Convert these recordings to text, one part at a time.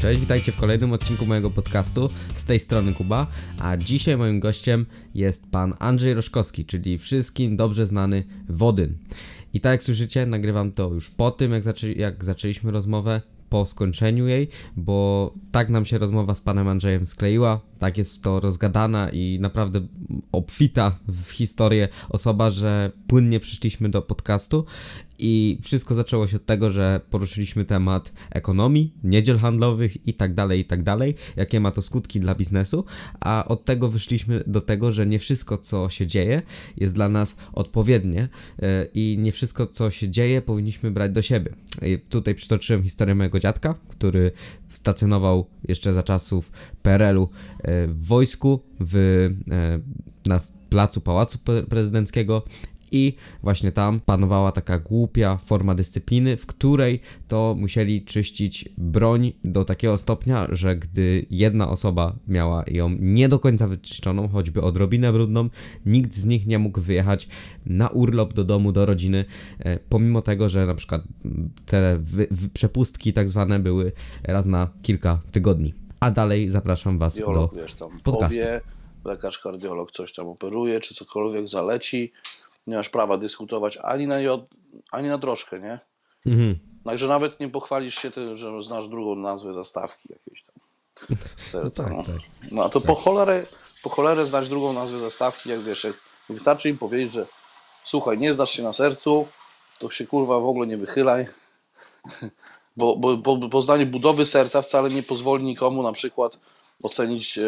Cześć, witajcie w kolejnym odcinku mojego podcastu. Z tej strony Kuba, a dzisiaj moim gościem jest pan Andrzej Roszkowski, czyli wszystkim dobrze znany Wodyn. I tak jak słyszycie, nagrywam to już po tym, jak, zaczę jak zaczęliśmy rozmowę, po skończeniu jej, bo tak nam się rozmowa z panem Andrzejem skleiła, tak jest to rozgadana i naprawdę obfita w historię osoba, że płynnie przyszliśmy do podcastu i wszystko zaczęło się od tego, że poruszyliśmy temat ekonomii, niedziel handlowych i tak dalej, i tak dalej, jakie ma to skutki dla biznesu, a od tego wyszliśmy do tego, że nie wszystko, co się dzieje, jest dla nas odpowiednie e, i nie wszystko, co się dzieje, powinniśmy brać do siebie. I tutaj przytoczyłem historię mojego dziadka, który stacjonował jeszcze za czasów PRL-u e, w wojsku w, e, na placu Pałacu Prezydenckiego i właśnie tam panowała taka głupia forma dyscypliny, w której to musieli czyścić broń do takiego stopnia, że gdy jedna osoba miała ją nie do końca wyczyszczoną, choćby odrobinę brudną, nikt z nich nie mógł wyjechać na urlop do domu, do rodziny, e, pomimo tego, że na przykład te przepustki tak zwane były raz na kilka tygodni. A dalej zapraszam Was Biolog, do wiesz, tam podcastu. Powie, lekarz kardiolog coś tam operuje, czy cokolwiek zaleci, nie masz prawa dyskutować ani na, ani na troszkę, nie? Mhm. Także nawet nie pochwalisz się tym, że znasz drugą nazwę zastawki jakiejś tam. Serca, tak, no. tak. no a to po cholerę, po cholerę znać drugą nazwę zastawki, jak wiesz, jak wystarczy im powiedzieć, że słuchaj, nie znasz się na sercu, to się kurwa w ogóle nie wychylaj, bo, bo, bo poznanie budowy serca wcale nie pozwoli nikomu na przykład ocenić e,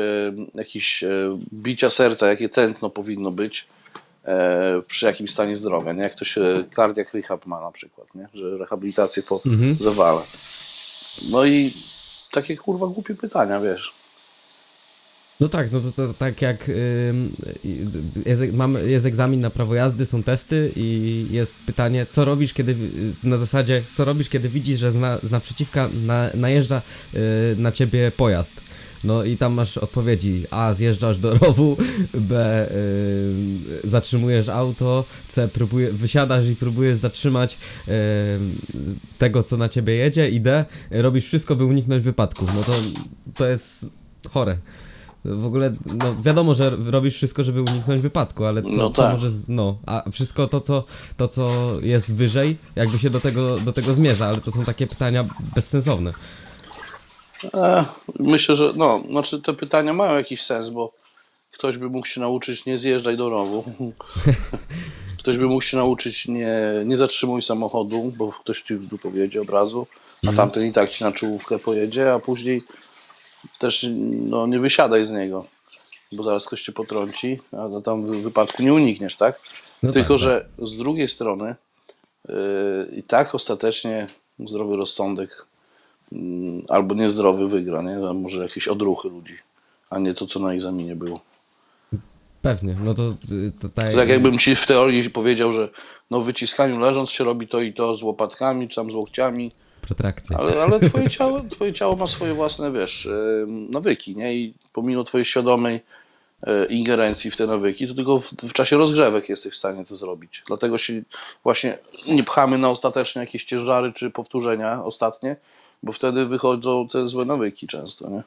jakieś e, bicia serca, jakie tętno powinno być, przy jakimś stanie zdrowia, nie? Jak to się cardiac rehab ma na przykład, nie? Że rehabilitację po Mhm. zawale. No i takie kurwa głupie pytania, wiesz. No tak, no to, to tak jak jest, mamy, jest egzamin na prawo jazdy, są testy i jest pytanie, co robisz, kiedy na zasadzie, co robisz, kiedy widzisz, że z, na, naprzeciwka na, najeżdża y, na ciebie pojazd. No i tam masz odpowiedzi A. Zjeżdżasz do rowu B. Zatrzymujesz auto C. Próbuje, wysiadasz i próbujesz zatrzymać tego, co na ciebie jedzie i D. Robisz wszystko, by uniknąć wypadku. No to, to jest chore. W ogóle, no wiadomo, że robisz wszystko, żeby uniknąć wypadku, ale co, No co tak. może, z- no, a wszystko to co, to, co jest wyżej, jakby się do tego, do tego zmierza, ale to są takie pytania bezsensowne. E, myślę, że no, znaczy te pytania mają jakiś sens, bo ktoś by mógł się nauczyć nie zjeżdżaj do rowu. Ktoś by mógł się nauczyć nie, nie zatrzymuj samochodu, bo ktoś ci tu powiedzie od razu, a tamten i tak ci na czołówkę pojedzie, a później też no, nie wysiadaj z niego, bo zaraz ktoś cię potrąci, a tam w wypadku nie unikniesz, tak? No Tylko, tak, że z drugiej strony yy, i tak ostatecznie zdrowy rozsądek mm, albo niezdrowy wygra, nie? A może jakieś odruchy ludzi, a nie to, co na egzaminie było. Pewnie, no to, to tak, To tak jakbym ci w teorii powiedział, że no w wyciskaniu leżąc się robi to i to z łopatkami, czy tam z łokciami, protrakcja. ale, ale twoje, ciało, twoje ciało ma swoje własne, wiesz, em, nawyki, nie? I pomimo twojej świadomej e, ingerencji w te nawyki, to tylko w, w czasie rozgrzewek jesteś w stanie to zrobić. Dlatego się właśnie nie pchamy na ostateczne jakieś ciężary czy powtórzenia ostatnie, bo wtedy wychodzą te złe nawyki często, nie?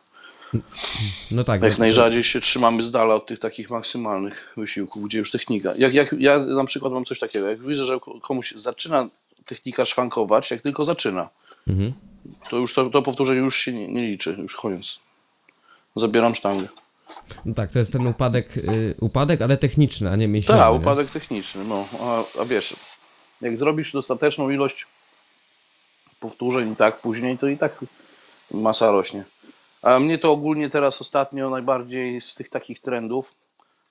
No tak. Jak no, najrzadziej się trzymamy z dala od tych takich maksymalnych wysiłków, gdzie już technika. Jak, jak ja na przykład mam coś takiego, jak widzę, że komuś zaczyna technika szwankować, jak tylko zaczyna, Mhm. to już to, to powtórzenie już się nie, nie liczy, już koniec. Zabieram sztangę. No tak, to jest ten upadek, y, upadek, ale techniczny, a nie mięśniowy. Tak, upadek techniczny, no. A, a wiesz, jak zrobisz dostateczną ilość powtórzeń i tak później, to i tak masa rośnie. A mnie to ogólnie teraz ostatnio najbardziej z tych takich trendów,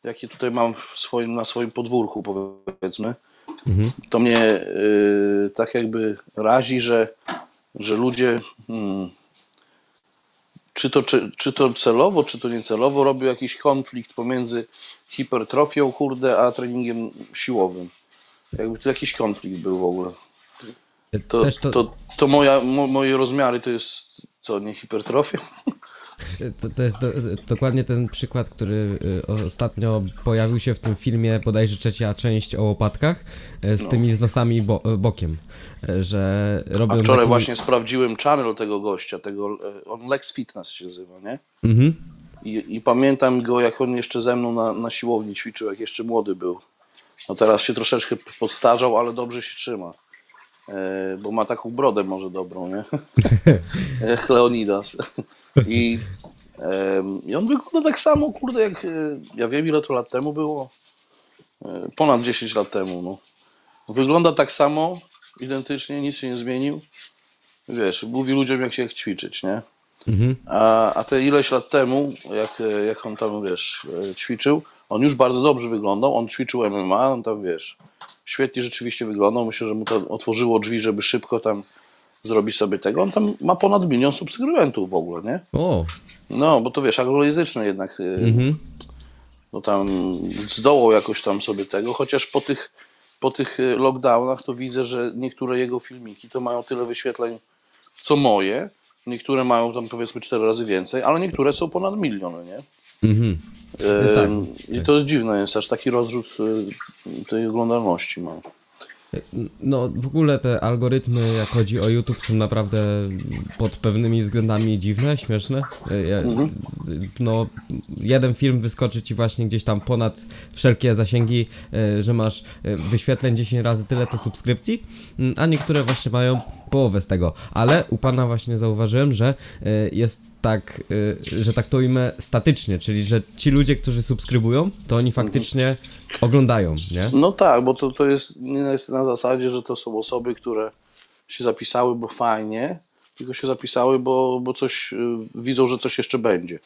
jakie tutaj mam w swoim, na swoim podwórku, powiedzmy, Mhm. to mnie y, tak jakby razi, że, że ludzie hmm, czy, to, czy, czy to celowo, czy to niecelowo robią jakiś konflikt pomiędzy hipertrofią, kurde, a treningiem siłowym. Jakby tu jakiś konflikt był w ogóle. To, to, to, to moja, mo, moje rozmiary to jest co, nie hipertrofia? To, to jest do, dokładnie ten przykład, który y, ostatnio pojawił się w tym filmie, bodajże trzecia część o łopatkach, y, z No. tymi znosami bo, y, bokiem, y, że robią A wczoraj taki- właśnie sprawdziłem channel tego gościa, tego, e, on Lex Fitness się nazywa, nie? Mhm. I, I pamiętam go, jak on jeszcze ze mną na, na siłowni ćwiczył, jak jeszcze młody był. No teraz się troszeczkę podstarzał, ale dobrze się trzyma. E, bo ma taką brodę może dobrą, nie? Jak Leonidas. I, I on wygląda tak samo, kurde, jak e, ja wiem ile to lat temu było. E, ponad 10 lat temu, no. Wygląda tak samo, identycznie, nic się nie zmienił. Wiesz, mówi ludziom jak się jak ćwiczyć, nie? Mhm. A, a te ileś lat temu, jak, jak on tam, wiesz, ćwiczył, on już bardzo dobrze wyglądał, on ćwiczył MMA, on tam, wiesz, świetnie rzeczywiście wyglądał, myślę, że mu to otworzyło drzwi, żeby szybko tam zrobić sobie tego. On tam ma ponad milion subskrybentów w ogóle, nie? O, No, bo to wiesz, anglojęzyczny jednak, e, mhm. no tam zdołał jakoś tam sobie tego, chociaż po tych, po tych e, lockdownach to widzę, że niektóre jego filmiki to mają tyle wyświetleń co moje, niektóre mają tam powiedzmy cztery razy więcej, ale niektóre są ponad miliony, nie? Mhm. E, tak, I tak. to jest dziwne, jest aż taki rozrzut e, tej oglądalności ma. No, w ogóle te algorytmy, jak chodzi o YouTube, są naprawdę pod pewnymi względami dziwne, śmieszne. E, Ja, No, jeden film wyskoczy ci właśnie gdzieś tam ponad wszelkie zasięgi, e, że masz wyświetleń 10 razy tyle co subskrypcji, a niektóre właśnie mają połowę z tego. Ale u pana właśnie zauważyłem, że e, jest tak, e, że tak to ujmę statycznie, czyli że ci ludzie, którzy subskrybują, to oni faktycznie oglądają, nie? No tak, bo to, to jest, nie jest na zasadzie, że to są osoby, które się zapisały, bo fajnie, tylko się zapisały, bo, bo coś e, widzą, że coś jeszcze będzie.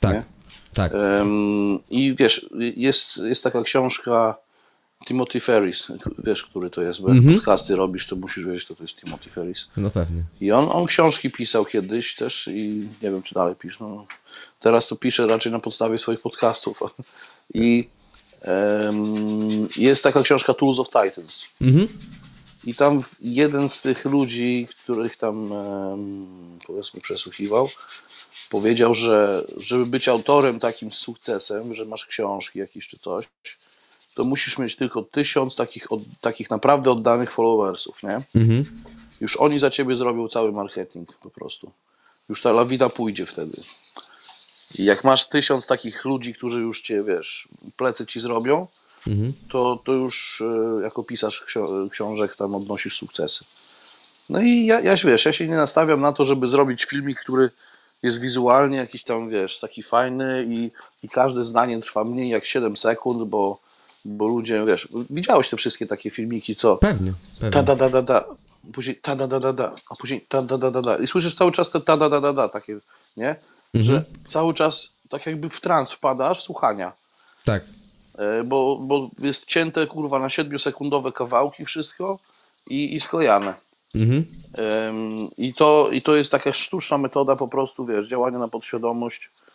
Tak, nie? tak. Em, I wiesz, jest, jest taka książka Timothy Ferris, wiesz, który to jest, bo jak Mhm. podcasty robisz, to musisz wiedzieć, kto to jest Timothy Ferris. No pewnie. I on, on książki pisał kiedyś też i nie wiem, czy dalej pisze. No, teraz to pisze raczej na podstawie swoich podcastów. I em, jest taka książka Tools of Titans. Mhm. I tam jeden z tych ludzi, których tam em, powiedzmy przesłuchiwał, powiedział, że żeby być autorem takim z sukcesem, że masz książki jakieś czy coś, to musisz mieć tylko tysiąc takich, od, takich naprawdę oddanych followersów, nie? Mhm. Już oni za ciebie zrobią cały marketing po prostu. Już ta lawina pójdzie wtedy. I jak masz tysiąc takich ludzi, którzy już cię, wiesz, plecy ci zrobią, Mhm. to, to już e, jako pisarz ksio- książek tam odnosisz sukcesy. No i ja, ja, wiesz, ja się nie nastawiam na to, żeby zrobić filmik, który jest wizualnie jakiś tam, wiesz, taki fajny i, i każde zdanie trwa mniej jak 7 sekund, bo, bo ludzie, wiesz, widziałeś te wszystkie takie filmiki, co Pewnie, ta pewnie. da da da da, później ta da da da da, a później ta da da da da i słyszysz cały czas te ta da da da da, takie, nie? Że cały czas tak jakby w trans wpadasz słuchania. Tak. E, bo, bo jest cięte kurwa na 7-sekundowe kawałki wszystko i, i sklejane. Mhm. I to, I to jest taka sztuczna metoda po prostu, wiesz, działania na podświadomość, e,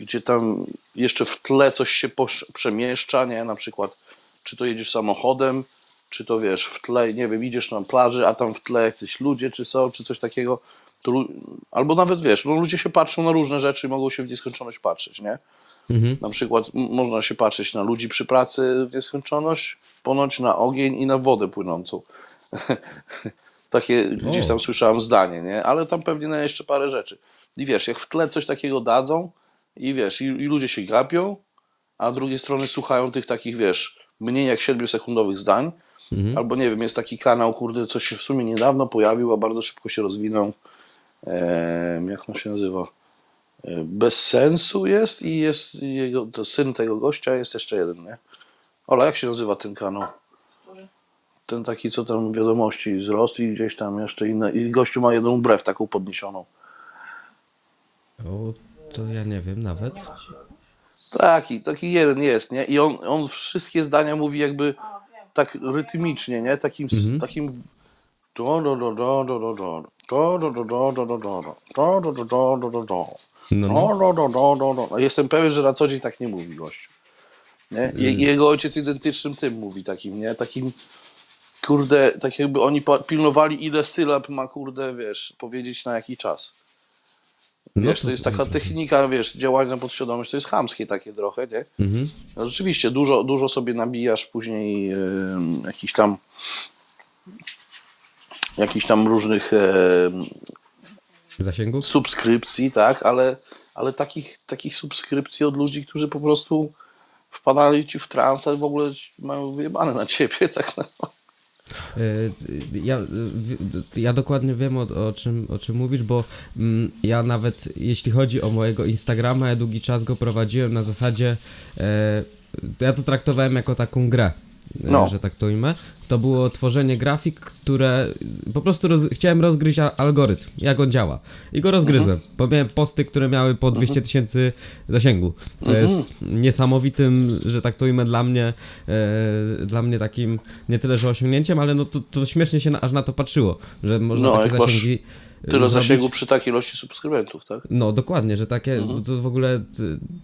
gdzie tam jeszcze w tle coś się przemieszcza, nie? Na przykład, czy to jedziesz samochodem, czy to wiesz, w tle, nie wiem, idziesz na plaży, a tam w tle jacyś ludzie, czy są, czy coś takiego. To, albo nawet wiesz, no ludzie się patrzą na różne rzeczy i mogą się w nieskończoność patrzeć, nie? Mhm. Na przykład można się patrzeć na ludzi przy pracy w nieskończoność, ponoć na ogień i na wodę płynącą. Takie gdzieś tam słyszałem zdanie, nie? Ale tam pewnie na jeszcze parę rzeczy. I wiesz, jak w tle coś takiego dadzą i wiesz, i, i ludzie się gapią, a z drugiej strony słuchają tych takich, wiesz, mniej jak 7-sekundowych zdań, albo nie wiem, jest taki kanał, kurde, coś się w sumie niedawno pojawił, a bardzo szybko się rozwinął. Em, jak on się nazywa? E, Bez sensu jest i jest jego, to syn tego gościa, jest jeszcze jeden, nie? Ola, jak się nazywa ten kanał? Ten taki, co tam wiadomości z Rosji, gdzieś tam jeszcze inne. I gościu ma jedną brew taką podniesioną. O, to ja nie wiem nawet. Taki, taki jeden jest, nie? I on, on wszystkie zdania mówi jakby tak rytmicznie, nie? Takim, s- takim... No, A Jestem pewien, że na co dzień tak nie mówi gościu. Nie? Je, jego ojciec identycznym tym mówi takim, nie? Takim, kurde, tak jakby oni pilnowali ile sylab ma, kurde, wiesz, powiedzieć na jaki czas. No Wiesz, to jest taka technika, wiesz, działania podświadomość, to jest chamskie takie trochę, nie? Mhm. No rzeczywiście, dużo, dużo sobie nabijasz później e, jakichś tam jakichś tam różnych e, Zasięgu? subskrypcji, tak, ale, ale takich, takich subskrypcji od ludzi, którzy po prostu wpadali ci w trans, w ogóle mają wyjebane na ciebie, tak naprawdę. Y, Ja, ja dokładnie wiem o, o, czym, o czym mówisz, bo mm, ja nawet jeśli chodzi o mojego Instagrama, ja długi czas go prowadziłem na zasadzie, e, ja to traktowałem jako taką grę, No. że tak to ujmę. To było tworzenie grafik, które po prostu roz, chciałem rozgryźć algorytm, jak on działa. I go rozgryzłem, Mhm. bo miałem posty, które miały po 200 tysięcy zasięgu, co jest niesamowitym, że tak to ujmę, dla mnie, e, dla mnie takim nie tyle, że osiągnięciem, ale no to, to śmiesznie się na, aż na to patrzyło, że można No, takie masz zasięgi e, Tyle zasięgu przy takiej ilości subskrybentów, tak? No, dokładnie, że takie, Mhm. to w ogóle,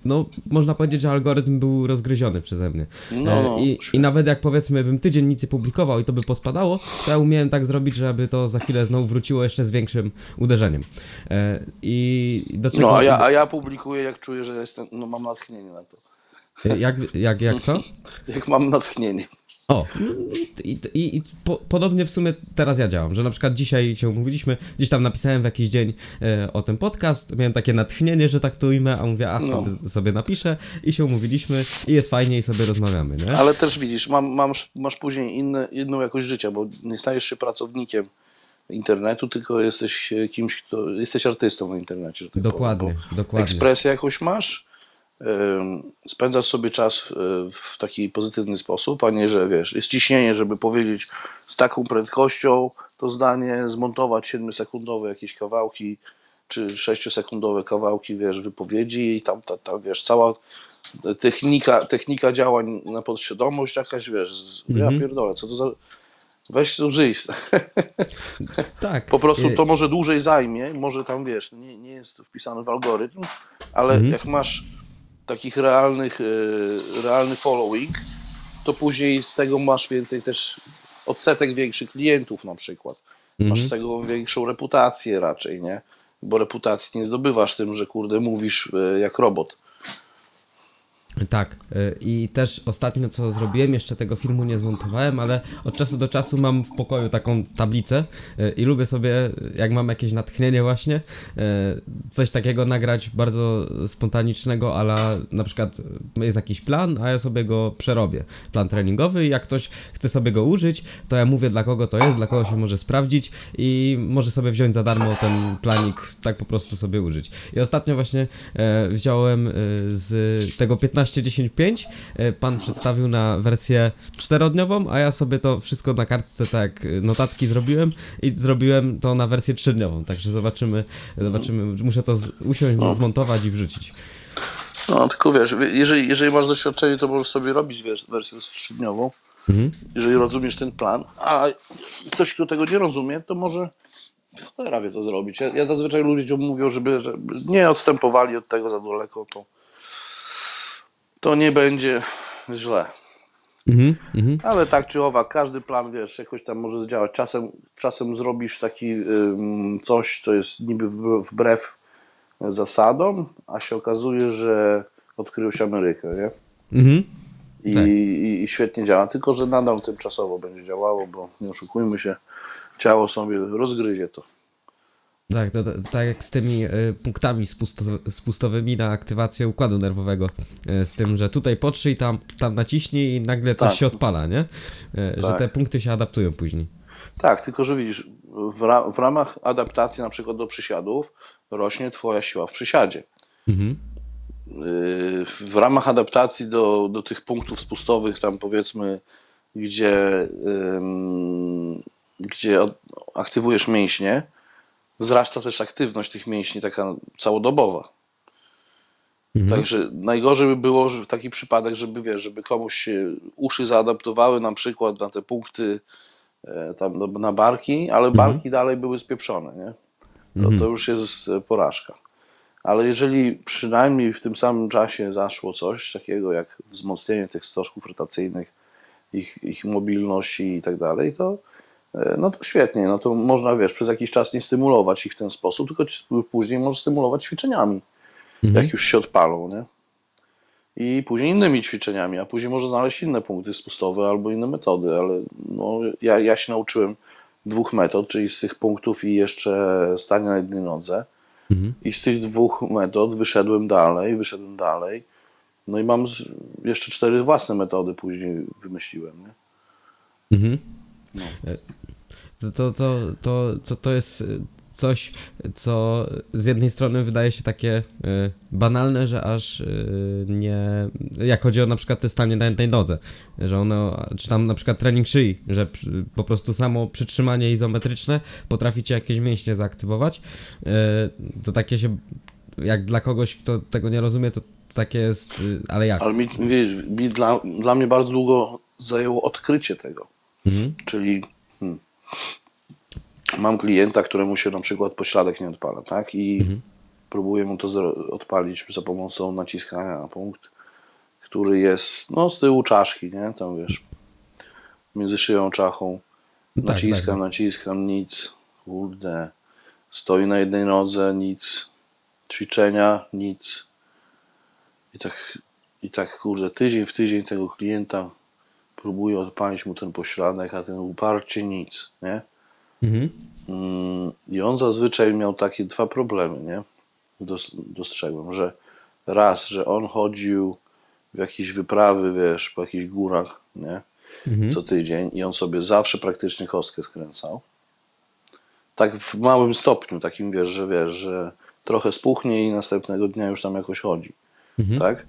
no, można powiedzieć, że algorytm był rozgryziony przeze mnie. No, E, no, I. I nawet jak powiedzmy bym tydzień nic nie publikował i to by pospadało, to ja umiałem tak zrobić, żeby to za chwilę znowu wróciło jeszcze z większym uderzeniem. E, I do czego... No, a ja, a ja publikuję, jak czuję, że jestem, no mam natchnienie na to. e, Jak, jak, jak co? Jak mam natchnienie. O, i, i, i po, podobnie w sumie teraz ja działam, że na przykład dzisiaj się umówiliśmy, gdzieś tam napisałem w jakiś dzień e, o ten podcast, miałem takie natchnienie, że tak to ujmę, a mówię, a No. sobie, sobie napiszę i się umówiliśmy i jest fajnie i sobie rozmawiamy, nie? Ale też widzisz, mam, mam, masz później inne, inną jakość życia, bo nie stajesz się pracownikiem internetu, tylko jesteś kimś, kto. Jesteś artystą na internecie. Tak Dokładnie, powiem, dokładnie. Ekspresję jakąś masz, spędzasz sobie czas y, w taki pozytywny sposób, a nie, że wiesz, jest ciśnienie, żeby powiedzieć z taką prędkością to zdanie, zmontować 7-sekundowe jakieś kawałki, czy 6-sekundowe kawałki, wiesz, wypowiedzi i tam, tam, tam wiesz, cała technika, technika działań na podświadomość jakaś, wiesz, z, ja pierdolę, co to za... Weź tu żyj. Tak. Po prostu e, to może dłużej zajmie, może tam wiesz, nie, nie jest wpisane w algorytm, ale Mhm. jak masz takich realnych, e, realny following, to później z tego masz więcej też odsetek większych klientów na przykład. Masz Mhm. z tego większą reputację raczej, nie? Bo reputacji nie zdobywasz tym, że kurde mówisz e, jak robot. Tak, y, i też ostatnio co zrobiłem, jeszcze tego filmu nie zmontowałem, ale od czasu do czasu mam w pokoju taką tablicę y, i lubię sobie, jak mam jakieś natchnienie właśnie, y, coś takiego nagrać bardzo spontanicznego, ale na przykład jest jakiś plan, a ja sobie go przerobię. Plan treningowy i jak ktoś chce sobie go użyć, to ja mówię dla kogo to jest, dla kogo się może sprawdzić i może sobie wziąć za darmo ten planik, tak po prostu sobie użyć. I ostatnio właśnie wziąłem z tego 15 16.10.5 e, pan przedstawił na wersję czterodniową, a ja sobie to wszystko na kartce tak e, notatki zrobiłem i zrobiłem to na wersję trzydniową, także zobaczymy, zobaczymy, muszę to usiąść, no. zmontować i wrzucić. No, tylko wiesz, jeżeli, jeżeli masz doświadczenie, to możesz sobie robić wersję trzydniową, mhm. jeżeli rozumiesz ten plan, a ktoś, kto tego nie rozumie, to może cholera wie, co zrobić. Ja, ja zazwyczaj ludziom mówią, żeby, żeby nie odstępowali od tego za daleko, to to nie będzie źle. Mhm, mhm. Ale tak czy owak, każdy plan, wiesz, jakoś tam może zdziałać. Czasem, czasem zrobisz taki ym, coś, co jest niby wbrew, wbrew zasadom, a się okazuje, że odkryłeś Amerykę, nie? Mhm. I, Tak. i, I świetnie działa, tylko że nadal tymczasowo będzie działało, bo nie oszukujmy się, ciało sobie rozgryzie to. Tak, to, to, tak jak z tymi y, punktami spusto, spustowymi na aktywację układu nerwowego. Y, z tym, że tutaj potrzyj, tam, tam naciśnij i nagle coś Tak. się odpala, nie? Y, Że Tak. te punkty się adaptują później. Tak, tylko że widzisz, w, ra, w ramach adaptacji na przykład do przysiadów rośnie twoja siła w przysiadzie. Mhm. Yy, w ramach adaptacji do, do tych punktów spustowych, tam powiedzmy, gdzie, gdzie aktywujesz mięśnie, wzrasta też aktywność tych mięśni taka całodobowa. Mhm. Także najgorzej by było że w taki przypadek, żeby wiesz, żeby komuś się uszy zaadaptowały na przykład na te punkty e, tam na barki, ale barki dalej były spieprzone, nie? To, to już jest e, porażka. Ale jeżeli przynajmniej w tym samym czasie zaszło coś takiego jak wzmocnienie tych stożków rotacyjnych, ich, ich mobilności i tak dalej, to no to świetnie, no to można, wiesz, przez jakiś czas nie stymulować ich w ten sposób, tylko później możesz stymulować ćwiczeniami, jak już się odpalą, nie? I później innymi ćwiczeniami, a później może znaleźć inne punkty spustowe albo inne metody, ale no, ja, ja się nauczyłem dwóch metod, czyli z tych punktów i jeszcze stania na jednej nodze. I z tych dwóch metod wyszedłem dalej, wyszedłem dalej. No i mam jeszcze cztery własne metody później wymyśliłem, nie? Mhm. To, to, to, to, to, to jest y, coś, co z jednej strony wydaje się takie y, banalne, że aż y, nie. Jak chodzi o na przykład te stanie na jednej nodze, że ono, czy tam na przykład trening szyi, że przy- po prostu samo przytrzymanie izometryczne potraficie jakieś mięśnie zaaktywować. Y, to takie się. Jak dla kogoś, kto tego nie rozumie, to takie jest. y, Ale jak? Ale mi, wiesz, mi dla, dla mnie bardzo długo zajęło odkrycie tego. Mhm. Czyli hmm, mam klienta, któremu się na przykład pośladek nie odpala, tak? I próbuję mu to odpalić za pomocą naciskania na punkt, który jest no, z tyłu czaszki, nie? Tam wiesz, między szyją a czachą. Tak, Naciskam, tak. naciskam, nic. Kurde. Stoi na jednej nodze, nic. Ćwiczenia, nic. I tak, i tak kurde, tydzień w tydzień tego klienta próbuję odpalić mu ten pośladek, a ten uparcie nic, nie? Mhm. Mm, I on zazwyczaj miał takie dwa problemy, nie? Dos, dostrzegłem, że raz, że on chodził w jakieś wyprawy, wiesz, po jakichś górach, nie? Co tydzień i on sobie zawsze praktycznie kostkę skręcał. Tak w małym stopniu, takim wiesz, że wiesz, że trochę spuchnie i następnego dnia już tam jakoś chodzi, tak?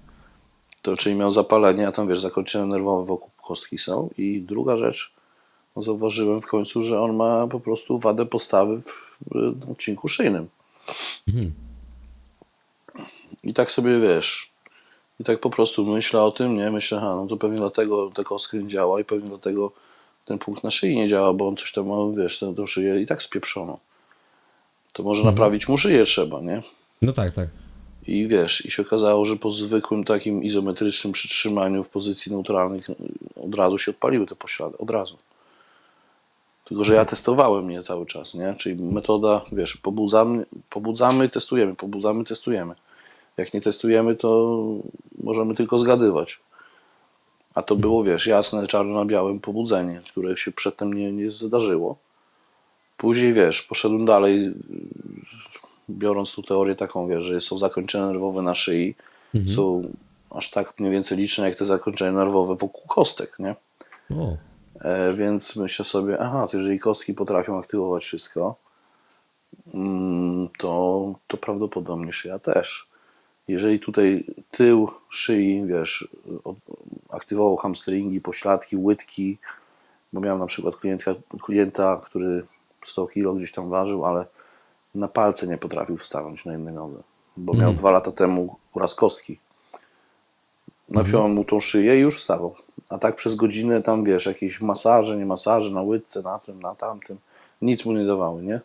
To czyli miał zapalenie, a tam wiesz, zakończenia nerwowe wokół kostki są. I druga rzecz, no zauważyłem w końcu, że on ma po prostu wadę postawy w, odcinku szyjnym. I tak sobie wiesz, i tak po prostu myślę o tym, nie? Myślę, aha, no to pewnie dlatego ta kostka nie działa i pewnie dlatego ten punkt na szyi nie działa, bo on coś tam ma, wiesz, tę szyję i tak spieprzono. To może naprawić mu szyję trzeba, nie? No tak, tak. I wiesz, i się okazało, że po zwykłym takim izometrycznym przytrzymaniu w pozycji neutralnej od razu się odpaliły te poślady, od razu. Tylko, że ja testowałem je cały czas, nie? Czyli metoda, wiesz, pobudzamy, pobudzamy, testujemy, pobudzamy, testujemy. Jak nie testujemy, to możemy tylko zgadywać. A to było, wiesz, jasne, czarno na białym pobudzenie, które się przedtem nie, nie zdarzyło. Później, wiesz, poszedłem dalej, biorąc tu teorię taką, wiesz, że są zakończenia nerwowe na szyi, są aż tak mniej więcej liczne, jak te zakończenia nerwowe wokół kostek, nie? O. E, więc myślę sobie, aha, to jeżeli kostki potrafią aktywować wszystko, mm, to, to prawdopodobnie szyja też. Jeżeli tutaj tył szyi, wiesz, aktywował hamstringi, pośladki, łydki, bo miałem na przykład klientka, klienta, który 100 kg gdzieś tam ważył, ale na palce nie potrafił wstanąć na jednej nodze, bo miał dwa lata temu uraz kostki. Napiąłem mu tą szyję i już wstawał. A tak przez godzinę tam, wiesz, jakieś masaże, nie masaże na łydce, na tym, na tamtym. Nic mu nie dawały, nie?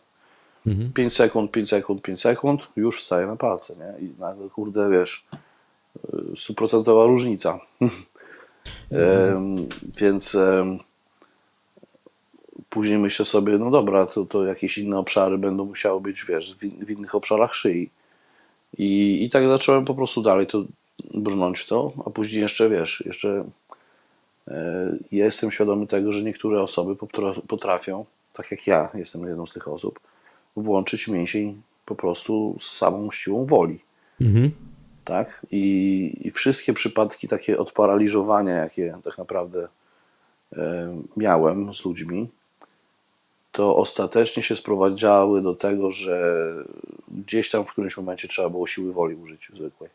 5 sekund, 5 sekund, 5 sekund, już wstaje na palce, nie? I nagle, kurde, wiesz, y, stuprocentowa różnica. Em, więc em, później myślę sobie, no dobra, to, to jakieś inne obszary będą musiały być, wiesz, w, in- w innych obszarach szyi. I, I tak zacząłem po prostu dalej to brnąć w to, a później jeszcze, wiesz, jeszcze e, jestem świadomy tego, że niektóre osoby potra- potrafią, tak jak ja jestem jedną z tych osób, włączyć mięsień po prostu z samą siłą woli. Mhm. Tak? I, I wszystkie przypadki takie odparaliżowania, jakie tak naprawdę e, miałem z ludźmi, to ostatecznie się sprowadzały do tego, że gdzieś tam w którymś momencie trzeba było siły woli użyć zwykłej.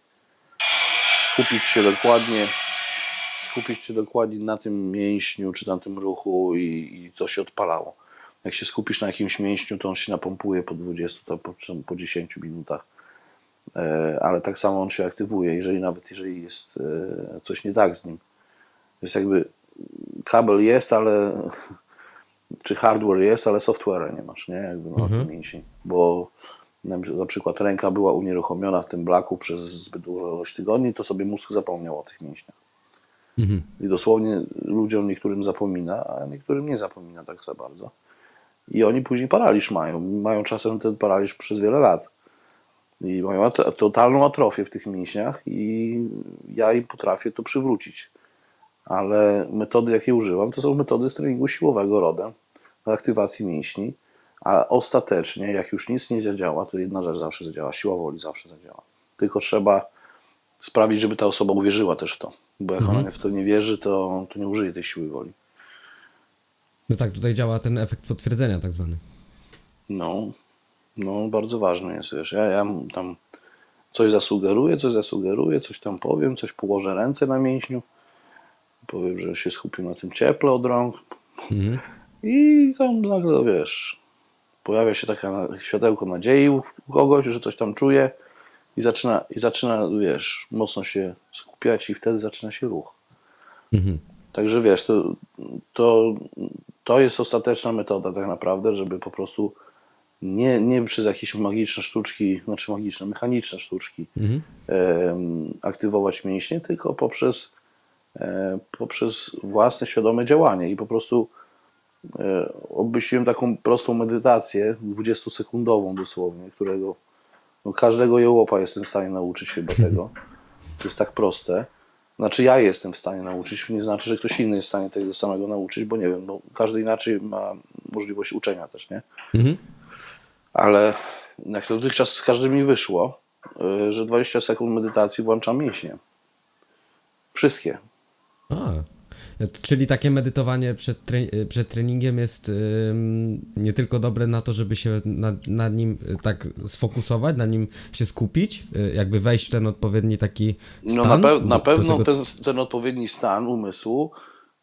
Skupić się dokładnie, skupić się dokładnie na tym mięśniu czy na tym ruchu i, i to się odpalało. Jak się skupisz na jakimś mięśniu, to on się napompuje po 20, to po, po 10 minutach. E, ale tak samo on się aktywuje, jeżeli nawet jeżeli jest e, coś nie tak z nim. Jest jakby kabel jest, ale czy hardware jest, ale software'a nie masz, nie? Jakby na tym mięsień. Bo na, przykład ręka była unieruchomiona w tym blaku przez zbyt dużo ilość tygodni, to sobie mózg zapomniał o tych mięśniach. I dosłownie ludziom niektórym zapomina, a niektórym nie zapomina tak za bardzo. i oni później paraliż mają. Mają czasem ten paraliż przez wiele lat. I mają at- totalną atrofię w tych mięśniach i ja im potrafię to przywrócić. Ale metody, jakie używam, to są metody z treningu siłowego rodem, aktywacji mięśni, a ostatecznie, jak już nic nie zadziała, to jedna rzecz zawsze zadziała, siła woli zawsze zadziała. Tylko trzeba sprawić, żeby ta osoba uwierzyła też w to. Bo jak ona w to nie wierzy, to, to nie użyje tej siły woli. No tak, tutaj działa ten efekt potwierdzenia tak zwany. No, no bardzo ważne jest, wiesz, ja, ja tam coś zasugeruję, coś zasugeruję, coś tam powiem, coś położę ręce na mięśniu, powiem, że się skupił na tym cieple od rąk. I tam nagle, wiesz, pojawia się taka na- światełko nadziei u kogoś, że coś tam czuje i zaczyna, i zaczyna, wiesz, mocno się skupiać i wtedy zaczyna się ruch. Także wiesz, to, to, to jest ostateczna metoda tak naprawdę, żeby po prostu nie, nie przez jakieś magiczne sztuczki, znaczy magiczne, mechaniczne sztuczki em, aktywować mięśnie, tylko poprzez, e, poprzez własne świadome działanie i po prostu e, obmyśliłem taką prostą medytację, 20-sekundową dosłownie, którego no, każdego jełopa jestem w stanie nauczyć chyba tego. To jest tak proste. Znaczy ja jestem w stanie nauczyć, nie znaczy, że ktoś inny jest w stanie tego samego nauczyć, bo nie wiem, no, każdy inaczej ma możliwość uczenia też, nie? Ale jak dotychczas z każdym mi wyszło, y, że 20 sekund medytacji włączam mięśnie. Wszystkie. A, czyli takie medytowanie przed, tre- przed treningiem jest ym, nie tylko dobre na to, żeby się nad, nad nim y, tak sfokusować, na nim się skupić, y, jakby wejść w ten odpowiedni taki No stan. na, pe- na pewno tego- ten, ten odpowiedni stan umysłu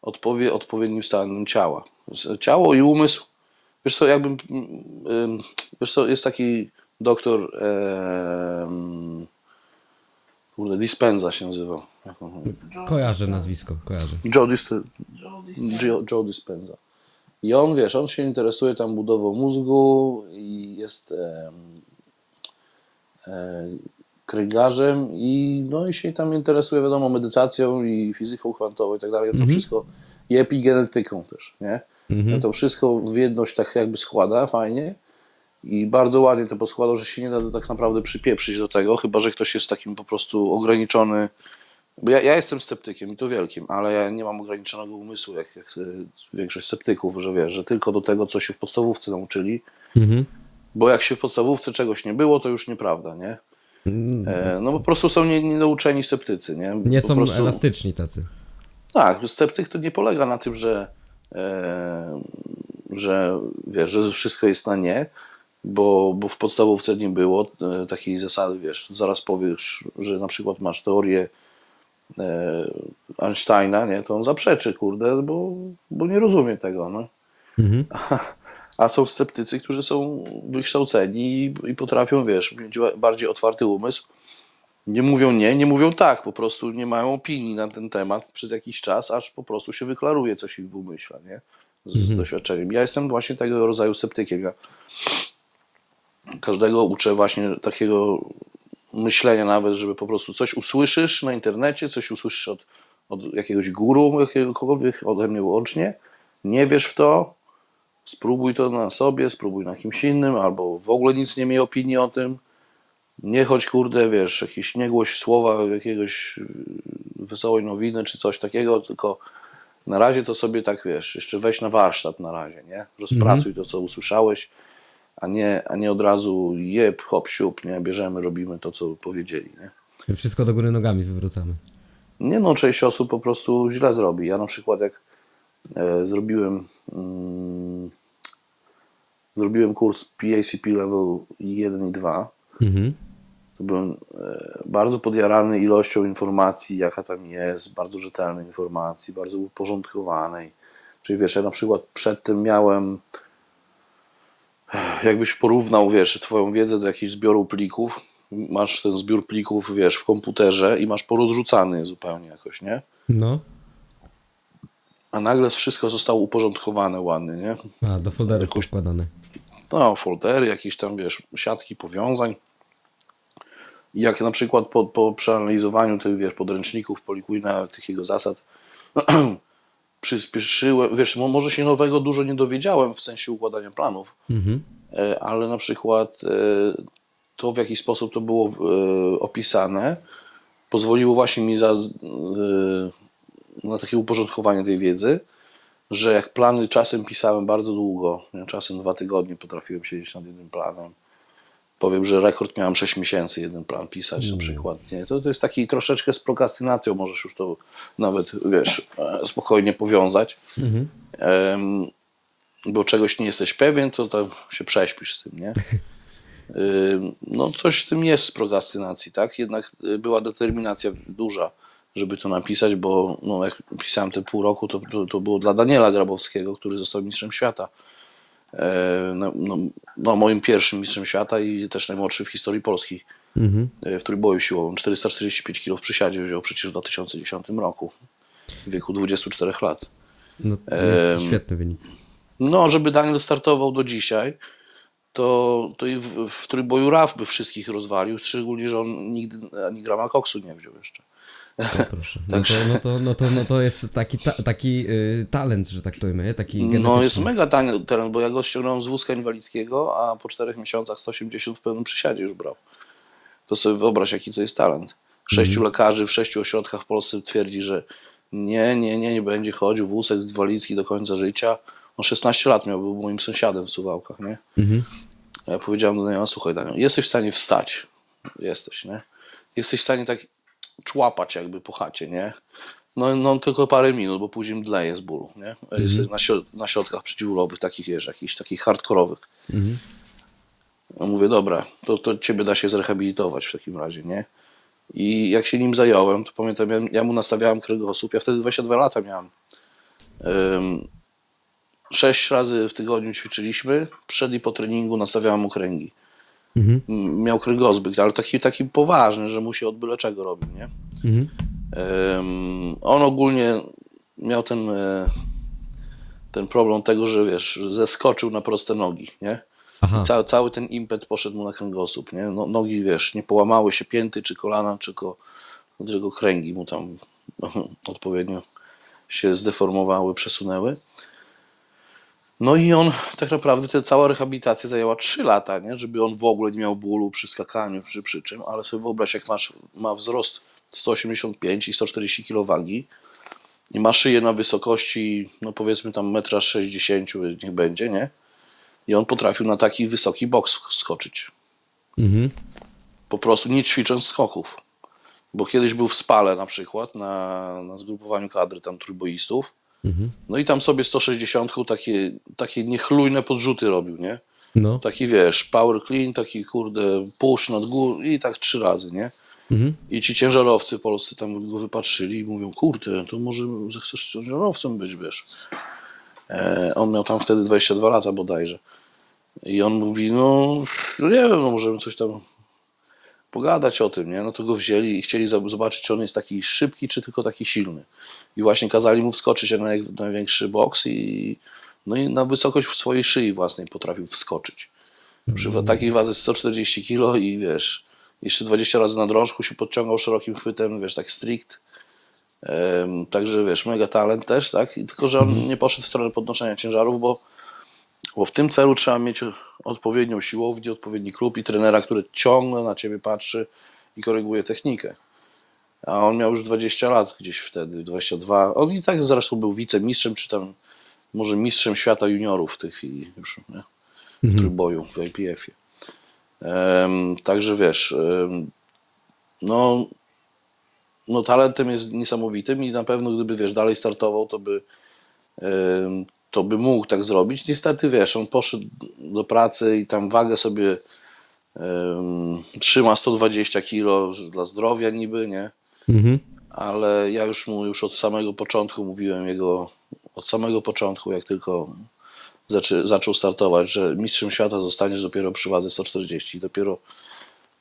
odpowie odpowiednim stanem ciała. Ciało i umysł, wiesz co, jakbym, ym, wiesz co, jest taki doktor, em, kurde, Dispenza się nazywa. Kojarzę nazwisko, kojarzę. Joe, Dis- Joe, Joe Dispenza. I on, wiesz, on się interesuje tam budową mózgu i jest em, e, kręgarzem i no i się tam interesuje, wiadomo, medytacją i fizyką kwantową i tak dalej. To wszystko i epigenetyką też, nie? No to wszystko w jedność tak jakby składa fajnie i bardzo ładnie to poskładał, że się nie da tak naprawdę przypieprzyć do tego, chyba że ktoś jest takim po prostu ograniczony bo ja, ja jestem sceptykiem i to wielkim, ale ja nie mam ograniczonego umysłu, jak, jak e, większość sceptyków, że wiesz, że tylko do tego, co się w podstawówce nauczyli, Mhm. bo jak się w podstawówce czegoś nie było, to już nieprawda, nie? E, no po prostu są nie- nienauczeni sceptycy, nie? Nie po są prostu, elastyczni tacy. Tak, sceptyk to nie polega na tym, że, e, że wiesz, że wszystko jest na nie, bo, bo w podstawówce nie było e, takiej zasady, wiesz, zaraz powiesz, że na przykład masz teorię Einsteina, nie, to on zaprzeczy, kurde, bo, bo nie rozumie tego, no. A są sceptycy, którzy są wykształceni i, i potrafią, wiesz, mieć bardziej otwarty umysł. Nie mówią nie, nie mówią tak, po prostu nie mają opinii na ten temat przez jakiś czas, aż po prostu się wyklaruje coś ich w umyśle, nie? Z, z doświadczeniem. Ja jestem właśnie tego rodzaju sceptykiem. Ja każdego uczę właśnie takiego myślenia nawet, żeby po prostu coś usłyszysz na internecie, coś usłyszysz od, od jakiegoś guru, jakiegokolwiek ode mnie łącznie, nie wiesz w to, spróbuj to na sobie, spróbuj na kimś innym, albo w ogóle nic nie miej opinii o tym. Nie chodź, kurde, wiesz, jakieś nie głoś słowa jakiegoś yy, wesołej nowiny czy coś takiego, tylko na razie to sobie tak, wiesz, jeszcze weź na warsztat na razie, nie? Rozpracuj to, co usłyszałeś, a nie, a nie od razu jeb, hop, siup, nie? Bierzemy, robimy to, co powiedzieli, nie? Wszystko do góry nogami wywracamy. Nie no, część osób po prostu źle zrobi. Ja na przykład jak e, zrobiłem mm, zrobiłem kurs PACP level 1 i 2, Mhm. to byłem e, bardzo podjarany ilością informacji, jaka tam jest, bardzo rzetelnej informacji, bardzo uporządkowanej. Czyli wiesz, ja na przykład przedtem miałem jakbyś porównał, wiesz, twoją wiedzę do jakichś zbioru plików, masz ten zbiór plików, wiesz, w komputerze i masz porozrzucany zupełnie jakoś, nie? No. A nagle wszystko zostało uporządkowane ładnie, nie? A, do folderów Jakoś- układane. No, foldery, jakieś tam, wiesz, siatki powiązań. I jak na przykład po, po przeanalizowaniu tych, wiesz, podręczników Polikuina, tych jego zasad, przyspieszyłem, wiesz, mo- może się nowego dużo nie dowiedziałem w sensie układania planów, Mhm. e, ale na przykład e, to w jaki sposób to było e, opisane pozwoliło właśnie mi za, na takie uporządkowanie tej wiedzy, że jak plany czasem pisałem bardzo długo, czasem dwa tygodnie potrafiłem siedzieć nad jednym planem. Powiem, że rekord miałem 6 miesięcy jeden plan pisać na przykład. Nie? To, to jest taki troszeczkę z prokrastynacją, możesz już to nawet, wiesz, e, spokojnie powiązać. Em, bo czegoś nie jesteś pewien, to tam się prześpisz z tym, nie? No coś w tym jest z prokrastynacji, tak? Jednak y, była determinacja duża, żeby to napisać, bo no, jak pisałem te pół roku, to, to, to było dla Daniela Grabowskiego, który został mistrzem świata. E, No, no, no, moim pierwszym mistrzem świata i też najmłodszy w historii Polski Mhm. e, w trójboju siłowym. 445 kg w przysiadzie wziął przecież w 2010 roku, w wieku 24 lat. No, jest to świetny wynik. No, żeby Daniel startował do dzisiaj, to, to i w, w trójboju RAF by wszystkich rozwalił, szczególnie, że on nigdy ani grama koksu nie wziął jeszcze. No, proszę. No to, no, to, no, to, no to jest taki, ta, taki y, talent, że tak to ujmę, taki genetyczny. No jest mega tani talent, bo ja go ściągnąłem z wózka inwalidzkiego, a po czterech miesiącach 180 w pełnym przysiadzie już brał. To sobie wyobraź, jaki to jest talent. Sześciu lekarzy w sześciu ośrodkach w Polsce twierdzi, że nie, nie, nie, nie będzie chodził wózek inwalidzki do końca życia. On 16 lat miał, był moim sąsiadem w Suwałkach, nie? Mhm. Ja powiedziałem do niego, słuchaj Daniel, jesteś w stanie wstać. Jesteś, nie? Jesteś w stanie tak człapać jakby po chacie, nie? No, no tylko parę minut, bo później mdleje z bólu, nie? Jest na, środ- na środkach przeciwbólowych, takich wiesz, jakichś takich hardkorowych. No mówię, dobra, to, to ciebie da się zrehabilitować w takim razie, nie? I jak się nim zająłem, to pamiętam, ja, ja mu nastawiałem kręgosłup, ja wtedy 22 lata miałem. Ym, sześć razy w tygodniu ćwiczyliśmy, przed i po treningu nastawiałem mu kręgi. Mhm. Miał kręgozbyt, ale taki, taki poważny, że mu się od byle czego robił, nie? Mhm. Ym, on ogólnie miał ten, e, ten problem tego, że wiesz, zeskoczył na proste nogi, nie? Cały, cały ten impet poszedł mu na kręgosłup, nie? No, nogi, wiesz, nie połamały się pięty czy kolana, tylko, tylko kręgi mu tam odpowiednio się zdeformowały, przesunęły. No i on, tak naprawdę, ta cała rehabilitacja zajęła 3 lata, nie? Żeby on w ogóle nie miał bólu przy skakaniu, czy przy czym, ale sobie wyobraź, jak masz, ma wzrost 185 i 140 kg i ma szyję na wysokości, no powiedzmy tam 1,60 m, niech będzie, nie? I on potrafił na taki wysoki boks skoczyć. mhm. Po prostu nie ćwicząc skoków. Bo kiedyś był w Spale na przykład, na, na zgrupowaniu kadry tam trójboistów. No i tam sobie 160 takie, takie niechlujne podrzuty robił, nie? no. Taki wiesz, power clean, taki kurde push nad górę i tak trzy razy, nie? Mhm. I ci ciężarowcy polscy tam go wypatrzyli i mówią, kurde, to może zechcesz ciężarowcem być, wiesz. E, on miał tam wtedy 22 lata bodajże. I on mówi, no, no nie wiem, no możemy coś tam pogadać o tym, nie? No to go wzięli i chcieli zobaczyć, czy on jest taki szybki, czy tylko taki silny. I właśnie kazali mu wskoczyć na naj, największy boks i, no i na wysokość w swojej szyi własnej potrafił wskoczyć. Przy wa- takiej wazy 140 kg i wiesz, jeszcze 20 razy na drążku się podciągał szerokim chwytem, wiesz, tak strict. Także wiesz, mega talent też, tak? I Tylko, że on nie poszedł w stronę podnoszenia ciężarów, bo, bo w tym celu trzeba mieć odpowiednią siłownię, odpowiedni klub i trenera, który ciągle na ciebie patrzy i koryguje technikę. A on miał już 20 lat gdzieś wtedy, 22. On i tak zresztą był wicemistrzem, czy tam może mistrzem świata juniorów tych i już nie? w trójboju w IPF-ie. Em, także wiesz, em, no, no talentem jest niesamowitym i na pewno gdyby wiesz, dalej startował, to by em, to by mógł tak zrobić. Niestety wiesz, on poszedł do pracy i tam wagę sobie trzyma 120 kg dla zdrowia niby, nie? Mhm. ale ja już mu już od samego początku mówiłem jego, od samego początku, jak tylko zaczy, zaczął startować, że mistrzem świata zostaniesz dopiero przy wadze 140. Dopiero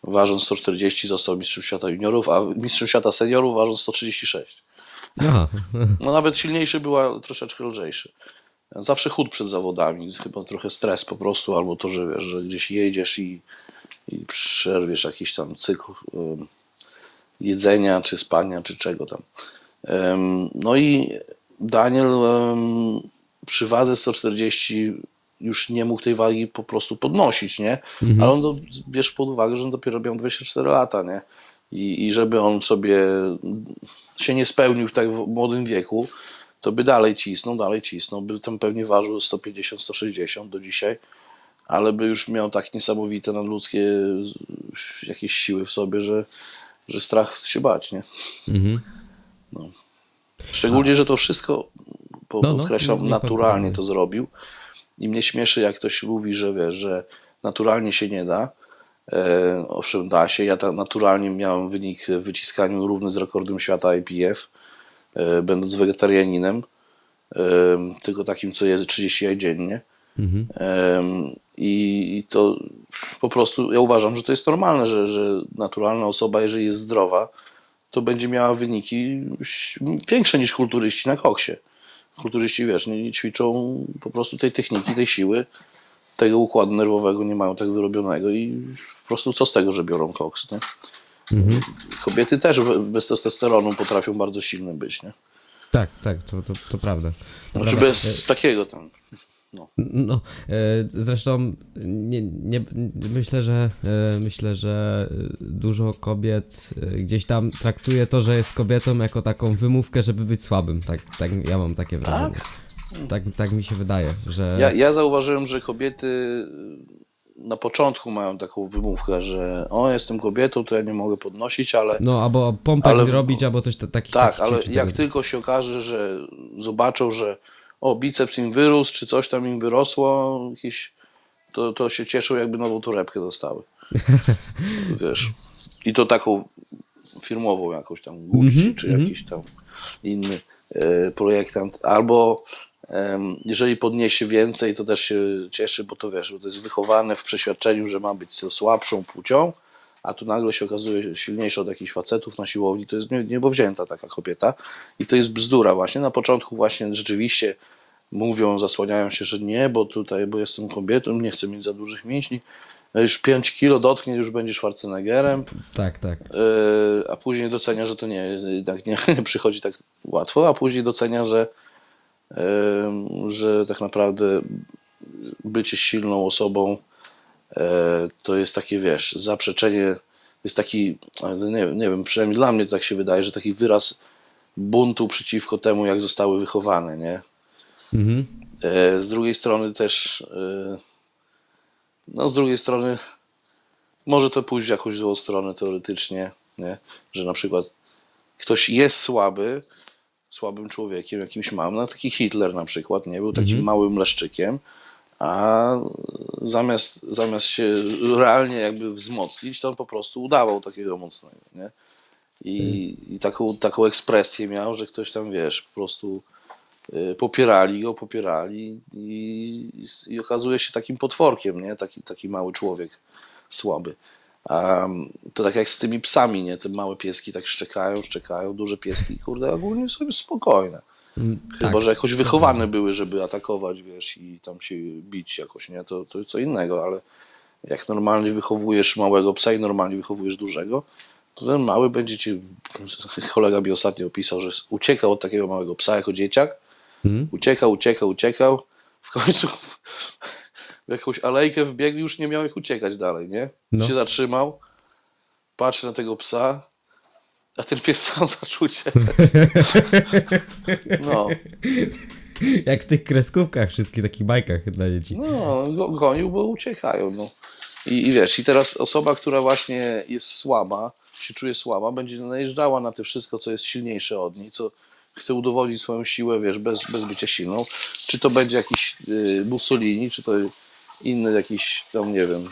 ważąc 140 został mistrzem świata juniorów, a mistrzem świata seniorów ważąc 136. Aha. No nawet silniejszy była troszeczkę lżejszy. Zawsze chód przed zawodami, chyba trochę stres po prostu, albo to, że wiesz, że gdzieś jedziesz i, i przerwiesz jakiś tam cykl ym, jedzenia, czy spania, czy czego tam. Ym, No i Daniel em, przy wadze 140 już nie mógł tej wagi po prostu podnosić, nie? Ale on do, bierz pod uwagę, że on dopiero miał 24 lata, nie? I, I żeby on sobie się nie spełnił w tak w młodym wieku, to by dalej cisnął, dalej cisnął, by tam pewnie ważył 150-160 do dzisiaj, ale by już miał tak niesamowite nadludzkie jakieś siły w sobie, że, że strach się bać, nie? Mhm. Szczególnie, że to wszystko, po- No, no, podkreślam, nie naturalnie to zrobił. I mnie śmieszy, jak ktoś mówi, że wiesz, że naturalnie się nie da. E, owszem, da się. Ja naturalnie miałem wynik w wyciskaniu równy z rekordem świata IPF, będąc wegetarianinem, e, tylko takim, co je 30 jaj dziennie. Mhm. I to po prostu ja uważam, że to jest normalne, że, że naturalna osoba, jeżeli jest zdrowa, to będzie miała wyniki większe niż kulturyści na koksie. Kulturyści, wiesz, nie, nie ćwiczą po prostu tej techniki, tej siły, tego układu nerwowego nie mają tak wyrobionego i po prostu co z tego, że biorą koks, nie? Kobiety też be- bez testosteronu potrafią bardzo silne być, nie? Tak, tak, to, to, to prawda. To Znaczy prawda. bez takiego tam. No, e, zresztą nie, nie, myślę, że e, myślę, że dużo kobiet e, gdzieś tam traktuje to, że jest kobietą jako taką wymówkę, żeby być słabym. Tak, tak ja mam takie wrażenie. Tak, tak mi się wydaje, że Ja, ja zauważyłem, że kobiety na początku mają taką wymówkę, że o, jestem kobietą, to ja nie mogę podnosić, ale no albo pompek Ale robić, albo coś ta, takich tak, takich ale ćwiczeń. jak tylko się okaże, że zobaczą, że o, biceps im wyrósł, czy coś tam im wyrosło, jakieś, to, to się cieszą, jakby nową torebkę dostały. Wiesz. I to taką firmową jakąś tam Gucci, czy jakiś tam inny e, projektant. Albo jeżeli podniesie więcej, to też się cieszy, bo to wiesz, bo to jest wychowane w przeświadczeniu, że ma być słabszą płcią, a tu nagle się okazuje silniejsza od jakichś facetów na siłowni, to jest nie- niebowzięta taka kobieta i to jest bzdura właśnie. Na początku właśnie rzeczywiście mówią, zasłaniają się, że nie, bo tutaj, bo jestem kobietą, nie chcę mieć za dużych mięśni, już 5 kilo dotknie, już będziesz Schwarzeneggerem, Tak, tak. Yy, a później docenia, że to nie, jednak nie, nie przychodzi tak łatwo, a później docenia, że, że tak naprawdę bycie silną osobą yy, to jest takie, wiesz, zaprzeczenie, jest taki, ale nie, nie wiem, przynajmniej dla mnie tak się wydaje, że taki wyraz buntu przeciwko temu, jak zostały wychowane, nie? Mhm. E, Z drugiej strony też, e, no z drugiej strony może to pójść w jakąś złą stronę teoretycznie, nie? że na przykład ktoś jest słaby, słabym człowiekiem, jakimś małym, no taki Hitler na przykład, nie? Był takim małym leszczykiem, a zamiast, zamiast się realnie jakby wzmocnić, to on po prostu udawał takiego mocnego, nie? I, i taką, taką ekspresję miał, że ktoś tam, wiesz, po prostu y, popierali go, popierali i, i okazuje się takim potworkiem, nie? Taki, taki mały człowiek, słaby. A to tak jak z tymi psami, nie? Te małe pieski tak szczekają, szczekają, duże pieski, kurde, ogólnie sobie spokojne. Mm, Chyba, tak. że jakoś wychowane były, żeby atakować, wiesz, i tam się bić jakoś, nie? To, to co innego, ale jak normalnie wychowujesz małego psa i normalnie wychowujesz dużego, to ten mały będzie ci, kolega mi ostatnio opisał, że uciekał od takiego małego psa jako dzieciak, uciekał, uciekał, uciekał, w końcu w jakąś alejkę wbiegł i już nie miał jak uciekać dalej, nie? No. Się zatrzymał, patrzy na tego psa, a ten pies sam zaczął uciekać. No, Jak w tych kreskówkach, wszystkich takich bajkach dla dzieci. no go, gonił, bo uciekają, no. I, I wiesz, i teraz osoba, która właśnie jest słaba, się czuje słaba, będzie najeżdżała na to wszystko, co jest silniejsze od niej, co chce udowodnić swoją siłę, wiesz, bez, bez bycia silną. Czy to będzie jakiś y, Mussolini, czy to inny jakiś, tam nie wiem,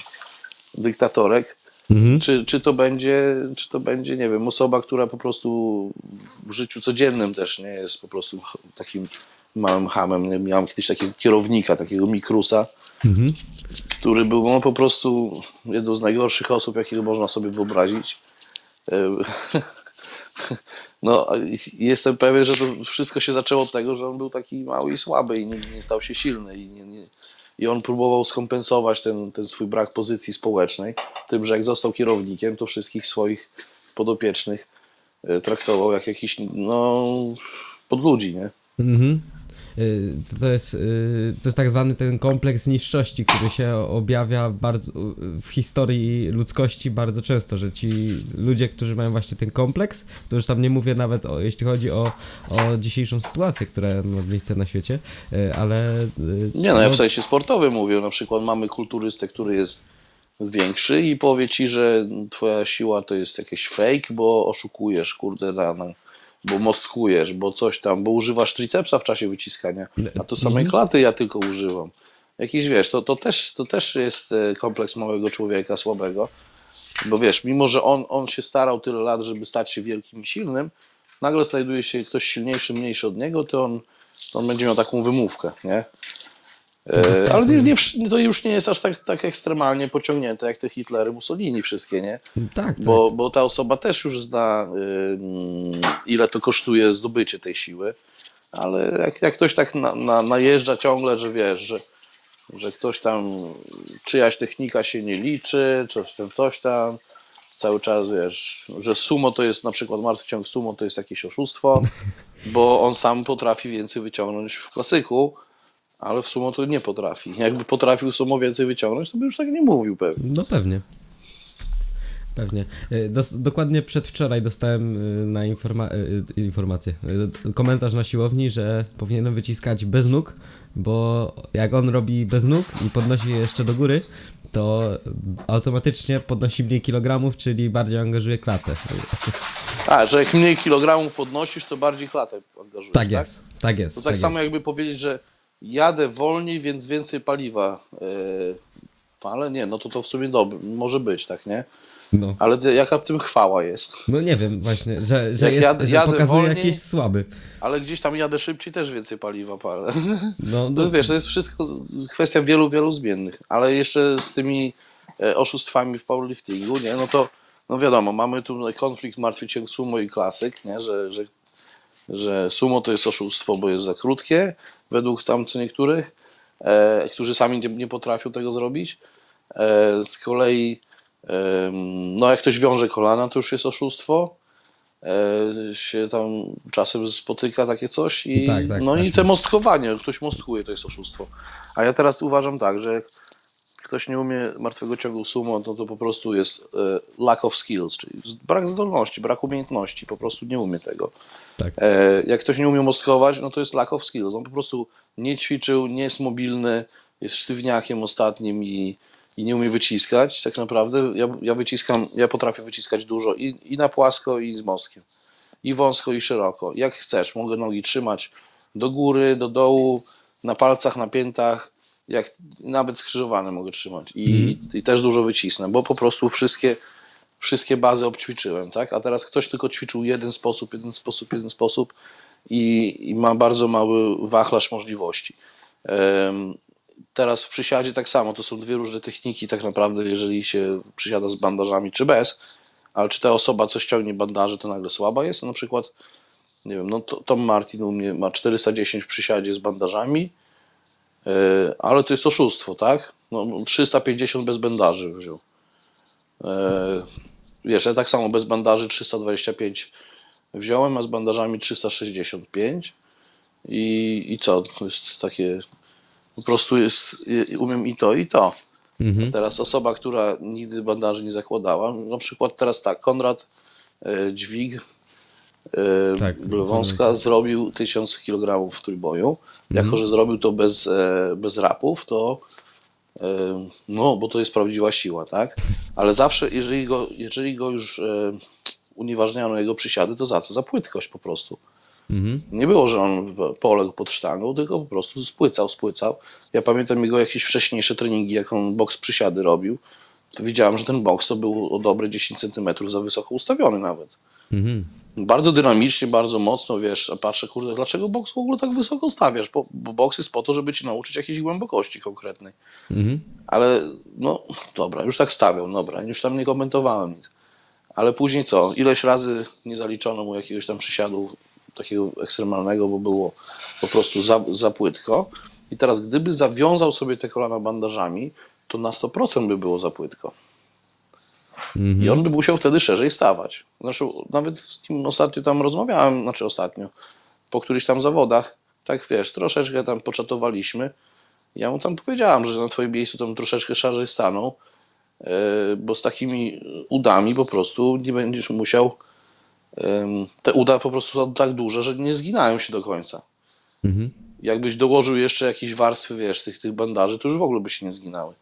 dyktatorek, czy, czy, to będzie, czy to będzie, nie wiem, osoba, która po prostu w życiu codziennym też nie jest po prostu takim małym hamem. Nie? Miałem kiedyś takiego kierownika, takiego mikrusa, który był no, po prostu jedną z najgorszych osób, jakiego można sobie wyobrazić. E, No, jestem pewien, że to wszystko się zaczęło od tego, że on był taki mały i słaby i nie, nie stał się silny. I, nie, nie, i on próbował skompensować ten, ten swój brak pozycji społecznej tym, że jak został kierownikiem, to wszystkich swoich podopiecznych e, traktował jak jakiś no, podludzi, nie? Mhm. Y, To jest, y, to jest tak zwany ten kompleks niższości, który się objawia bardzo, w historii ludzkości bardzo często, że ci ludzie, którzy mają właśnie ten kompleks, to już tam nie mówię nawet o, jeśli chodzi o, o dzisiejszą sytuację, która ma miejsce na świecie, y, ale... Nie no, ja w sensie sportowym mówię. Na przykład mamy kulturystę, który jest większy i powie ci, że twoja siła to jest jakiś fake, bo oszukujesz, kurde, na, na, bo mostkujesz, bo coś tam, bo używasz tricepsa w czasie wyciskania, a to samej klaty ja tylko używam. Jakiś, wiesz, to, to, też, to też jest e, kompleks małego człowieka, słabego, bo wiesz, mimo że on, on się starał tyle lat, żeby stać się wielkim i silnym, nagle znajduje się ktoś silniejszy, mniejszy od niego, to on, to on będzie miał taką wymówkę, nie? E, ale nie, nie, wsz- to już nie jest aż tak, tak ekstremalnie pociągnięte jak te Hitlery, Mussolini wszystkie, nie? Tak, tak. Bo, bo ta osoba też już zna, ym, ile to kosztuje zdobycie tej siły, ale jak, jak ktoś tak na, na, najeżdża ciągle, że wiesz, że, że ktoś tam, czyjaś technika się nie liczy, coś tam, coś tam, cały czas wiesz, że sumo to jest na przykład martwy ciąg sumo to jest jakieś oszustwo, bo on sam potrafi więcej wyciągnąć w klasyku, ale w sumo to nie potrafi. Jakby potrafił sumo więcej wyciągnąć, to by już tak nie mówił pewnie. No pewnie. Pewnie. Y, Dos, dokładnie przedwczoraj dostałem y, na informa y, informację, komentarz na siłowni, że powinienem wyciskać bez nóg, bo jak on robi bez nóg i podnosi je jeszcze do góry, to automatycznie podnosi mniej kilogramów, czyli bardziej angażuje klatę. A, że jak mniej kilogramów podnosisz, to bardziej klatę angażujesz, Tak jest, tak jest. To tak, samo jest. jakby powiedzieć, że jadę wolniej, więc więcej paliwa yy, palę. Nie, no to to w sumie dobre, może być, tak, nie? No. Ale jaka w tym chwała jest? no nie wiem właśnie, że, że, jest, jadę- że jadę pokazuje wolniej- jakieś słaby. Ale gdzieś tam jadę szybciej, też więcej paliwa palę. No, No no, wiesz, to jest wszystko kwestia wielu, wielu zmiennych. Ale jeszcze z tymi e, oszustwami w powerliftingu, nie? No to, no wiadomo, mamy tu konflikt martwy ciąg sumo i klasyk, nie? Że, że, że sumo to jest oszustwo, bo jest za krótkie, według tam co niektórych, e, którzy sami nie, nie potrafią tego zrobić. E, z kolei, em, no jak ktoś wiąże kolana, to już jest oszustwo. E, się tam czasem spotyka takie coś i Tak, tak, no tak. i te mostkowanie, ktoś mostkuje, to jest oszustwo. A ja teraz uważam tak, że ktoś nie umie martwego ciągu sumo, to to po prostu jest e, lack of skills, czyli brak zdolności, brak umiejętności, po prostu nie umie tego. tak. E, jak ktoś nie umie mostkować, no to jest lack of skills. On po prostu nie ćwiczył, nie jest mobilny, jest sztywniakiem ostatnim i, i nie umie wyciskać. Tak naprawdę ja, ja wyciskam, ja potrafię wyciskać dużo i, i na płasko, i z mostkiem. I wąsko, i szeroko. Jak chcesz, mogę nogi trzymać do góry, do dołu, na palcach, na piętach, jak nawet skrzyżowane mogę trzymać. I, i też dużo wycisnę, bo po prostu wszystkie, wszystkie bazy obćwiczyłem, tak? A teraz ktoś tylko ćwiczył jeden sposób, jeden sposób, jeden sposób i, i ma bardzo mały wachlarz możliwości. Em, Teraz w przysiadzie tak samo, to są dwie różne techniki tak naprawdę, jeżeli się przysiada z bandażami czy bez, ale czy ta osoba, co ściągnie bandaże, to nagle słaba jest? Na przykład, nie wiem, no to- Tom Martin u mnie ma 410 w przysiadzie z bandażami, ale to jest oszustwo, tak? No, 350 bez bandaży wziął. Yy, Wiesz, ja tak samo bez bandaży 325 wziąłem, a z bandażami 365 i, i co? To jest takie, po prostu jest, y, umiem i to, i to. Mhm. Teraz osoba, która nigdy bandaży nie zakładała, na przykład teraz tak, Konrad e, E, Tak, Blewąska zrobił 1000 kg w trójboju. Mhm. Jako, że zrobił to bez, e, bez rapów, to e, no, bo to jest prawdziwa siła, tak? Ale zawsze, jeżeli go, jeżeli go już e, unieważniano jego przysiady, to za co? Za płytkość po prostu. Mhm. Nie było, że on poległ pod sztangą, tylko po prostu spłycał, spłycał. Ja pamiętam jego jakieś wcześniejsze treningi, jak on boks przysiady robił, to widziałem, że ten boks to był o dobre 10 cm za wysoko ustawiony nawet. Mhm. Bardzo dynamicznie, bardzo mocno, wiesz, patrzę, kurde, dlaczego boks w ogóle tak wysoko stawiasz? Bo, bo boks jest po to, żeby ci nauczyć jakiejś głębokości konkretnej. Mhm. Ale no dobra, już tak stawiał, dobra, już tam nie komentowałem nic. Ale później co? Ileś razy nie zaliczono mu jakiegoś tam przysiadu takiego ekstremalnego, bo było po prostu za, za płytko. I teraz gdyby zawiązał sobie te kolana bandażami, to na 100% by było za płytko. Mhm. I on by musiał wtedy szerzej stawać. Znaczy, nawet z nim ostatnio tam rozmawiałem, znaczy ostatnio, po którychś tam zawodach, tak wiesz, troszeczkę tam poczatowaliśmy. Ja mu tam powiedziałam, że na twoim miejscu tam troszeczkę szerzej staną, e, bo z takimi udami po prostu nie będziesz musiał. Te uda po prostu są tak duże, że nie zginają się do końca. Mhm. Jakbyś dołożył jeszcze jakieś warstwy, wiesz, tych, tych bandaży, to już w ogóle by się nie zginały.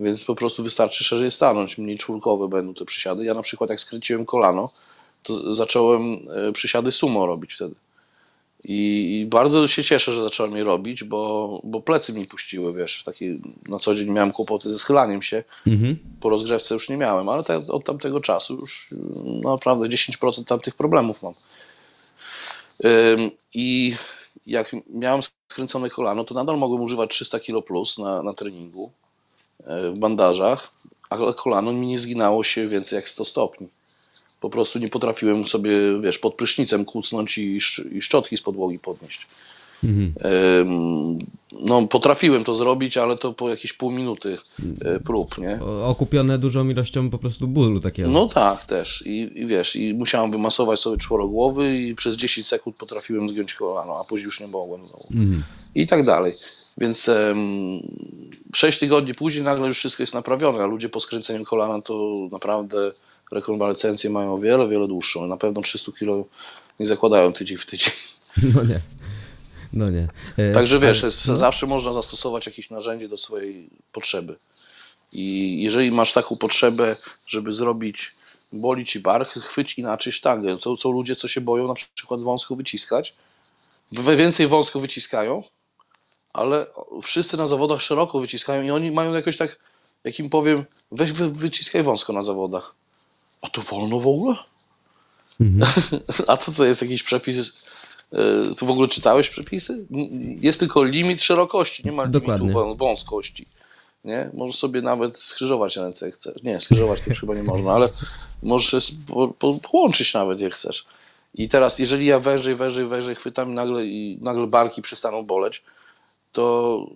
Więc po prostu wystarczy szerzej stanąć, mniej czwórkowe będą te przysiady. Ja na przykład jak skręciłem kolano, to zacząłem e, przysiady sumo robić wtedy. I, bardzo się cieszę, że zacząłem je robić, bo, bo plecy mi puściły, wiesz, w takiej, na co dzień miałem kłopoty ze schylaniem się, Mhm. po rozgrzewce już nie miałem, ale te, od tamtego czasu już y, naprawdę 10% tamtych problemów mam. Ym, I jak miałem skręcone kolano, to nadal mogłem używać 300 kg plus na, na treningu w bandażach, ale kolano mi nie zginało się więcej jak 100 stopni. Po prostu nie potrafiłem sobie, wiesz, pod prysznicem kucnąć i, i szczotki z podłogi podnieść. Mhm. No, potrafiłem to zrobić, ale to po jakieś pół minuty e, prób, nie? Okupione dużą ilością po prostu bólu takiego. No tak, też. I, I wiesz, i musiałem wymasować sobie czworogłowy i przez 10 sekund potrafiłem zgiąć kolano, a później już nie mogłem znowu. Mhm. I tak dalej. Więc em, 6 tygodni później nagle już wszystko jest naprawione, a ludzie po skręceniu kolana to naprawdę rekonwalescencję mają o wiele, wiele dłuższą. Na pewno 300 kg nie zakładają tydzień w tydzień. No nie. No nie. E, Także wiesz, jest, zawsze można zastosować jakieś narzędzie do swojej potrzeby. I jeżeli masz taką potrzebę, żeby zrobić, boli ci bark, chwyć inaczej sztangę. Są, są ludzie, co się boją na przykład wąsko wyciskać. Więcej wąsko wyciskają, ale wszyscy na zawodach szeroko wyciskają i oni mają jakoś tak, jak im powiem, weź wy, wyciskaj wąsko na zawodach. A to wolno w ogóle? Mhm. A to co jest jakiś przepis? e, Tu w ogóle czytałeś przepisy? Jest tylko limit szerokości, nie ma Dokładnie. limitu wą- wąskości. Nie? Możesz sobie nawet skrzyżować ręce, jak chcesz. Nie, skrzyżować to już chyba nie można, ale możesz po, po, połączyć nawet, jak chcesz. I teraz, jeżeli ja wężej, wężej, wężej chwytam nagle, i nagle barki przestaną boleć, to,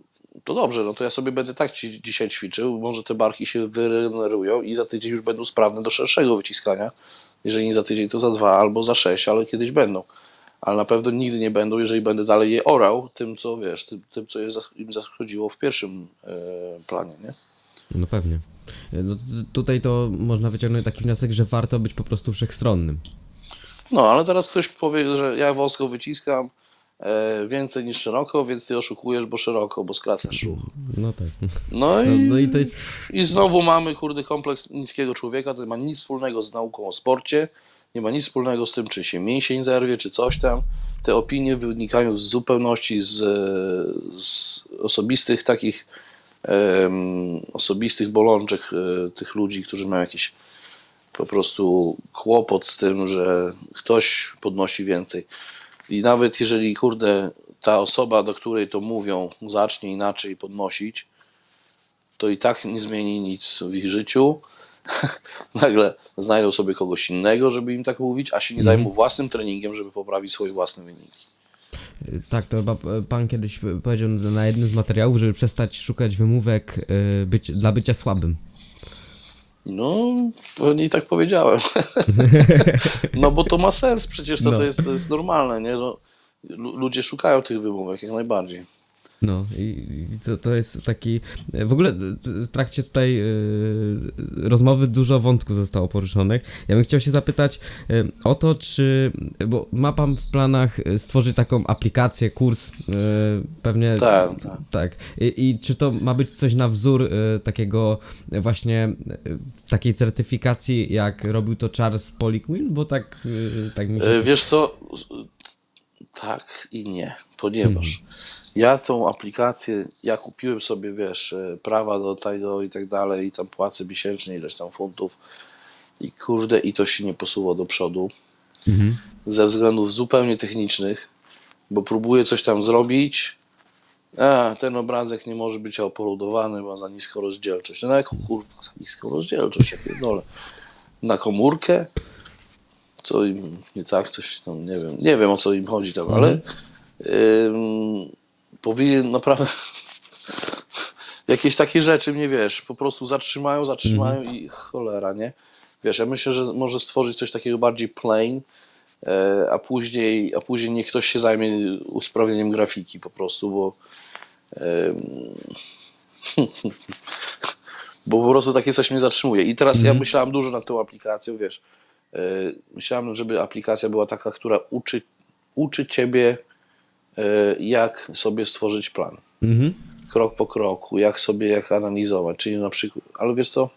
to dobrze, no to ja sobie będę tak ci, dzisiaj ćwiczył. Może te barki się wyregenerują i za tydzień już będą sprawne do szerszego wyciskania. Jeżeli nie za tydzień, to za dwa albo za sześć, ale kiedyś będą. Ale na pewno nigdy nie będą, jeżeli będę dalej je orał tym, co wiesz, tym, tym co im zachodziło w pierwszym e, planie, nie? No pewnie. E, No, tutaj to można wyciągnąć taki wniosek, że warto być po prostu wszechstronnym. No, ale teraz ktoś powie, że ja wąsko wyciskam więcej niż szeroko, więc ty oszukujesz, bo szeroko, bo skracasz ruch. No tak. No i, No, no i to i znowu mamy, kurde, kompleks niskiego człowieka, to nie ma nic wspólnego z nauką o sporcie, nie ma nic wspólnego z tym, czy się mięsień zerwie, czy coś tam. Te opinie wynikają z zupełności z, e, z osobistych takich em, osobistych bolączek e, tych ludzi, którzy mają jakiś po prostu kłopot z tym, że ktoś podnosi więcej. I nawet jeżeli, kurde, ta osoba, do której to mówią, zacznie inaczej podnosić, to i tak nie zmieni nic w ich życiu. Nagle znajdą sobie kogoś innego, żeby im tak mówić, a się nie zajmą własnym treningiem, żeby poprawić swoje własne wyniki. Tak, to chyba pan kiedyś powiedział na jednym z materiałów, żeby przestać szukać wymówek e, być, dla bycia słabym. No, pewnie i tak powiedziałem. no bo to ma sens, przecież to, No. to, jest, to jest normalne, nie? No, lu- ludzie szukają tych wymówek jak najbardziej. No i i to, to jest taki. e, W ogóle e, w trakcie tutaj e, rozmowy dużo wątków zostało poruszonych. Ja bym chciał się zapytać o to, czy. Bo ma pan w planach stworzyć taką aplikację, kurs, pewnie. Tak, tak. Tak. I, I czy to ma być coś na wzór takiego właśnie takiej certyfikacji, jak robił to Charles Poliquin? Bo tak, tak mi się. Wiesz co, tak i nie, ponieważ ja tą aplikację, ja kupiłem sobie, wiesz, e, prawa do tego i tak dalej i tam płacę miesięcznie ileś tam funtów i kurde, i to się nie posuwa do przodu Mhm. ze względów zupełnie technicznych, bo próbuję coś tam zrobić, a ten obrazek nie może być uploadowany, ma za niską rozdzielczość. No jaką kurwa za niską rozdzielczość, ja pierdolę. Na komórkę? Co im nie tak, coś tam, nie wiem, nie wiem o co im chodzi tam, ale ym, powinien naprawdę jakieś takie rzeczy mnie, wiesz, po prostu zatrzymają, zatrzymają i cholera, nie? Wiesz, ja myślę, że może stworzyć coś takiego bardziej plain, e, a później, a później niech ktoś się zajmie usprawnieniem grafiki po prostu, bo bo po prostu takie coś mnie zatrzymuje. I teraz ja myślałem dużo nad tą aplikacją, wiesz, e, myślałem, żeby aplikacja była taka, która uczy, uczy ciebie, jak sobie stworzyć plan Mhm. krok po kroku, jak sobie, jak analizować, czyli na przykład, ale wiesz co,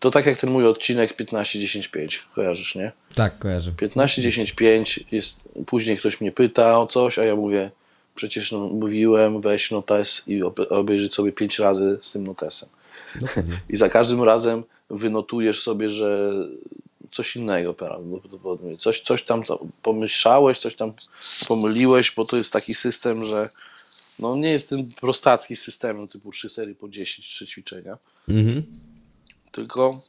to tak jak ten mój odcinek 15-10-5, kojarzysz, nie? Tak, kojarzę. 15-10-5 jest, później ktoś mnie pyta o coś, a ja mówię, przecież no, mówiłem, weź notes i obe- obejrzyj sobie 5 razy z tym notesem. Dokładnie. I za każdym razem wynotujesz sobie, że coś innego prawdopodobnie. Coś, coś tam pomyślałeś, coś tam pomyliłeś, bo to jest taki system, że no nie jest tym prostacki systemem typu 3 serii po 10, 3 ćwiczenia, Mhm. tylko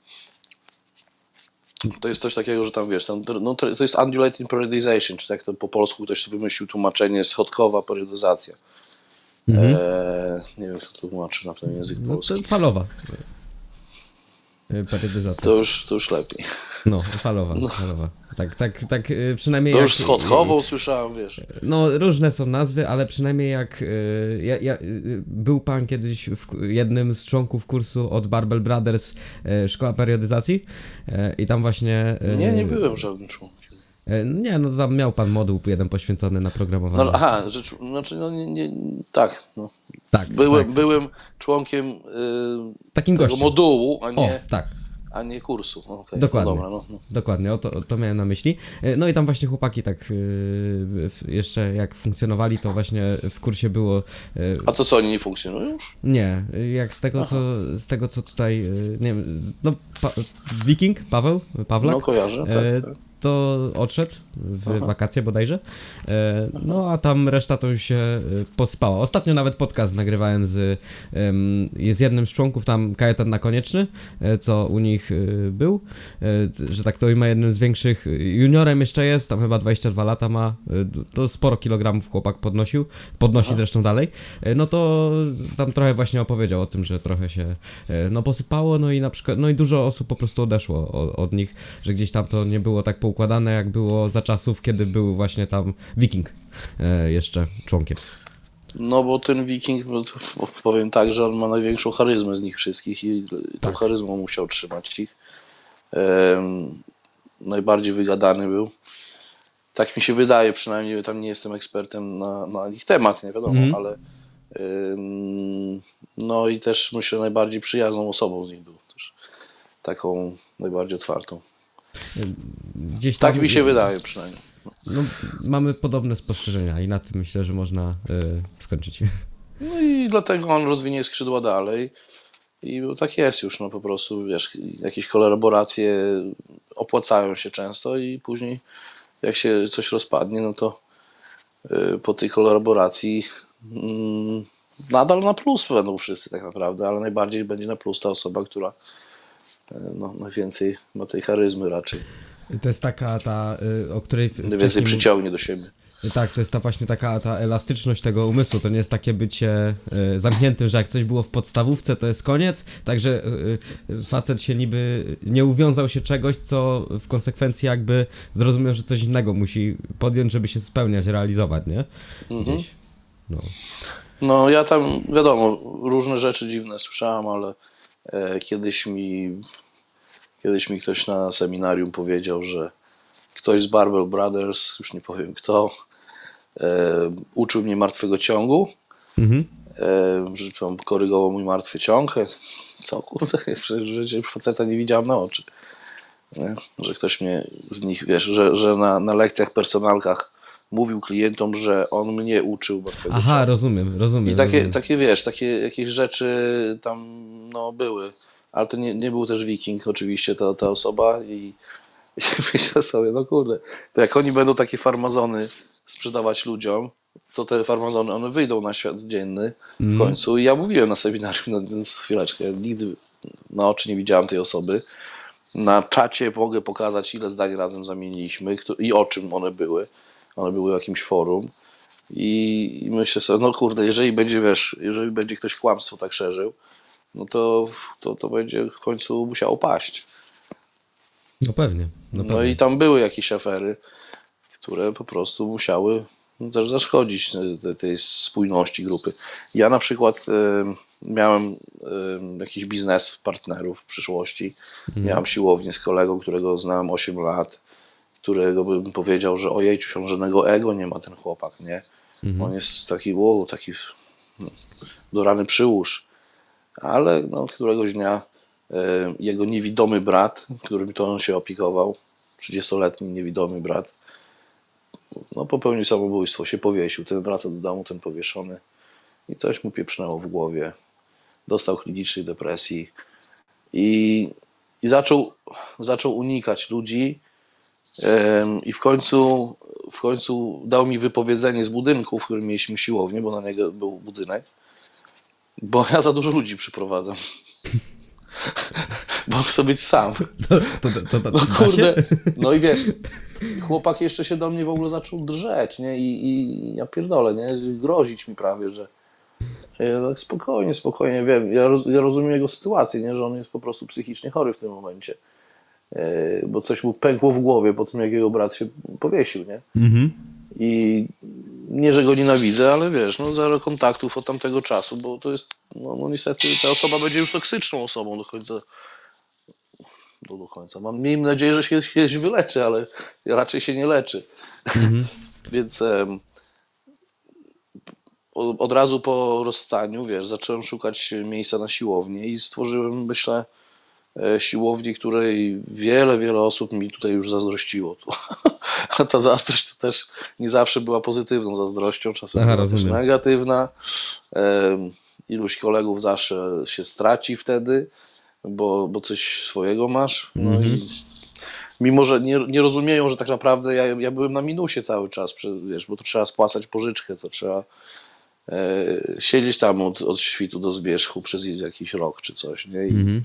to jest coś takiego, że tam wiesz, tam, no, to jest undulating periodization, czy tak to po polsku ktoś wymyślił tłumaczenie, schodkowa periodyzacja. Eee, nie wiem, kto tłumaczy na ten język No polski. falowa. Y, Periodyzacja. To już, to już lepiej. No, falowa, falowa. Tak, tak, tak, y, przynajmniej To jak... już schodkową słyszałem, wiesz. No, różne są nazwy, ale przynajmniej jak y, ja, ja, był pan kiedyś w, jednym z członków kursu od Barbell Brothers Szkoła Periodyzacji i tam właśnie... Nie, nie byłem żadnym członkiem. Y, Nie, no tam miał pan moduł jeden poświęcony na programowanie. No, aha, rzecz, znaczy, no nie, nie tak. No. tak, Byłem, tak. byłem członkiem y, Takim tego gościem. modułu, a O, nie, tak. a nie kursu. No, Dokładnie. No, dobra, no, no. Dokładnie, o to, o to miałem na myśli. E, No i tam właśnie chłopaki tak y, jeszcze jak funkcjonowali, to właśnie w kursie było y, A to co, oni nie funkcjonują już? Nie, jak z tego, co, z tego co tutaj, y, nie wiem, no, pa, Wiking, Paweł, Pawlak, No kojarzę, tak. e, tak. To odszedł w wakacje bodajże, e, no a tam reszta to już się e, pospała. Ostatnio nawet podcast nagrywałem z, z jednym z członków, tam Kajetan na Konieczny, e, co u nich był, że tak to ma jednym z większych, juniorem jeszcze jest, tam chyba 22 lata ma, to sporo kilogramów chłopak podnosił, podnosi zresztą dalej, no to tam trochę właśnie opowiedział o tym, że trochę się no posypało, no i na przykład, no i dużo osób po prostu odeszło od, od nich, że gdzieś tam to nie było tak poukładane, jak było za czasów, kiedy był właśnie tam Wiking e, jeszcze członkiem. No bo ten wiking, powiem tak, że on ma największą charyzmę z nich wszystkich i tą Tak. charyzmą musiał trzymać ich. Em, najbardziej wygadany był. Tak mi się wydaje, przynajmniej tam nie jestem ekspertem na, na ich temat, nie wiadomo, Mhm. ale em, no i też myślę najbardziej przyjazną osobą z nich był. Też taką najbardziej otwartą. Gdzieś tam, Tak mi się wydaje przynajmniej. No, mamy podobne spostrzeżenia i na tym myślę, że można e, skończyć. No i dlatego on rozwinie skrzydła dalej. I tak jest już, no po prostu, wiesz, jakieś kolaboracje opłacają się często i później jak się coś rozpadnie, no to y, po tej kolaboracji mm, nadal na plus będą wszyscy tak naprawdę, ale najbardziej będzie na plus ta osoba, która y, no, najwięcej ma tej charyzmy raczej, To jest taka ta, e, o której najwięcej wcześniej... przyciągnie do siebie. Tak, to jest ta właśnie taka ta elastyczność tego umysłu. To nie jest takie bycie e, zamkniętym, że jak coś było w podstawówce, to jest koniec. Także e, facet się niby nie uwiązał się czegoś, co w konsekwencji jakby zrozumiał, że coś innego musi podjąć, żeby się spełniać, realizować, nie? Gdzieś. No. No ja tam, wiadomo, różne rzeczy dziwne słyszałem, ale kiedyś mi kiedyś mi ktoś na seminarium powiedział, że ktoś z Barbell Brothers, już nie powiem kto, e, uczył mnie martwego ciągu, Mhm. e, że tam korygował mój martwy ciąg. E, Co kurde, przecież faceta nie widziałem na oczy. Nie? Że ktoś mnie z nich, wiesz, że, że na, na lekcjach, personalkach mówił klientom, że on mnie uczył martwego. Aha, rozumiem, rozumiem. I takie, rozumiem. takie wiesz, takie jakieś rzeczy tam no, były. Ale to nie, nie był też wiking oczywiście ta, ta osoba i, i myślę sobie, no kurde, to jak oni będą takie farmazony sprzedawać ludziom, to te farmazony, one wyjdą na świat dzienny w końcu. I ja mówiłem na seminarium, no, chwileczkę, nigdy na oczy nie widziałem tej osoby. Na czacie mogę pokazać, ile zdań razem zamieniliśmy i o czym one były. One były jakimś forum. I, I myślę sobie, no kurde, jeżeli będzie, wiesz, jeżeli będzie ktoś kłamstwo tak szerzył, no to, to, to będzie w końcu musiało paść. No pewnie. No, No pewnie. i tam były jakieś afery, które po prostu musiały też zaszkodzić e, te- tej spójności grupy. Ja na przykład e, miałem e, jakiś biznes partnerów w przyszłości. Miałem siłownię z kolegą, którego znałem 8 lat, którego bym powiedział, że ojej, on żadnego ego nie ma ten chłopak, nie? On jest taki, wow, taki no, do rany przyłóż. Ale no, któregoś dnia e, jego niewidomy brat, którym to on się opiekował, 30-letni niewidomy brat, no, popełnił samobójstwo, się powiesił. Ten wraca do domu, ten powieszony i coś mu pieprznęło w głowie. Dostał klinicznej depresji i, i zaczął, zaczął unikać ludzi i w końcu, w końcu dał mi wypowiedzenie z budynku, w którym mieliśmy siłownię, bo na niego był budynek, bo ja za dużo ludzi przyprowadzam. bo chcę być sam. To, to, to, No kurde, no i wiesz, chłopak jeszcze się do mnie w ogóle zaczął drzeć, nie? I, i ja pierdolę, nie? Grozić mi prawie, że ja tak spokojnie, spokojnie, wiem, ja, roz, ja rozumiem jego sytuację, nie? Że on jest po prostu psychicznie chory w tym momencie. E, Bo coś mu pękło w głowie po tym, jak jego brat się powiesił, nie? Mhm. I nie, że go nienawidzę, ale wiesz, no zero kontaktów od tamtego czasu, bo to jest, no, no niestety ta osoba będzie już toksyczną osobą do końca. Do, do końca. Mam, miejmy nadzieję, że się kiedyś wyleczy, ale raczej się nie leczy. Więc em, o- od razu po rozstaniu, wiesz, zacząłem szukać miejsca na siłownię i stworzyłem, myślę, siłowni, której wiele, wiele osób mi tutaj już zazdrościło. A ta zazdrość to też nie zawsze była pozytywną zazdrością, czasem Aha, była też negatywna. Iluś kolegów zawsze się straci wtedy, bo, bo coś swojego masz. No Mhm. i mimo, że nie, nie rozumieją, że tak naprawdę ja, ja byłem na minusie cały czas, wiesz, bo to trzeba spłacać pożyczkę, to trzeba e, siedzieć tam od, od świtu do zmierzchu przez jakiś rok czy coś, nie? I, Mhm.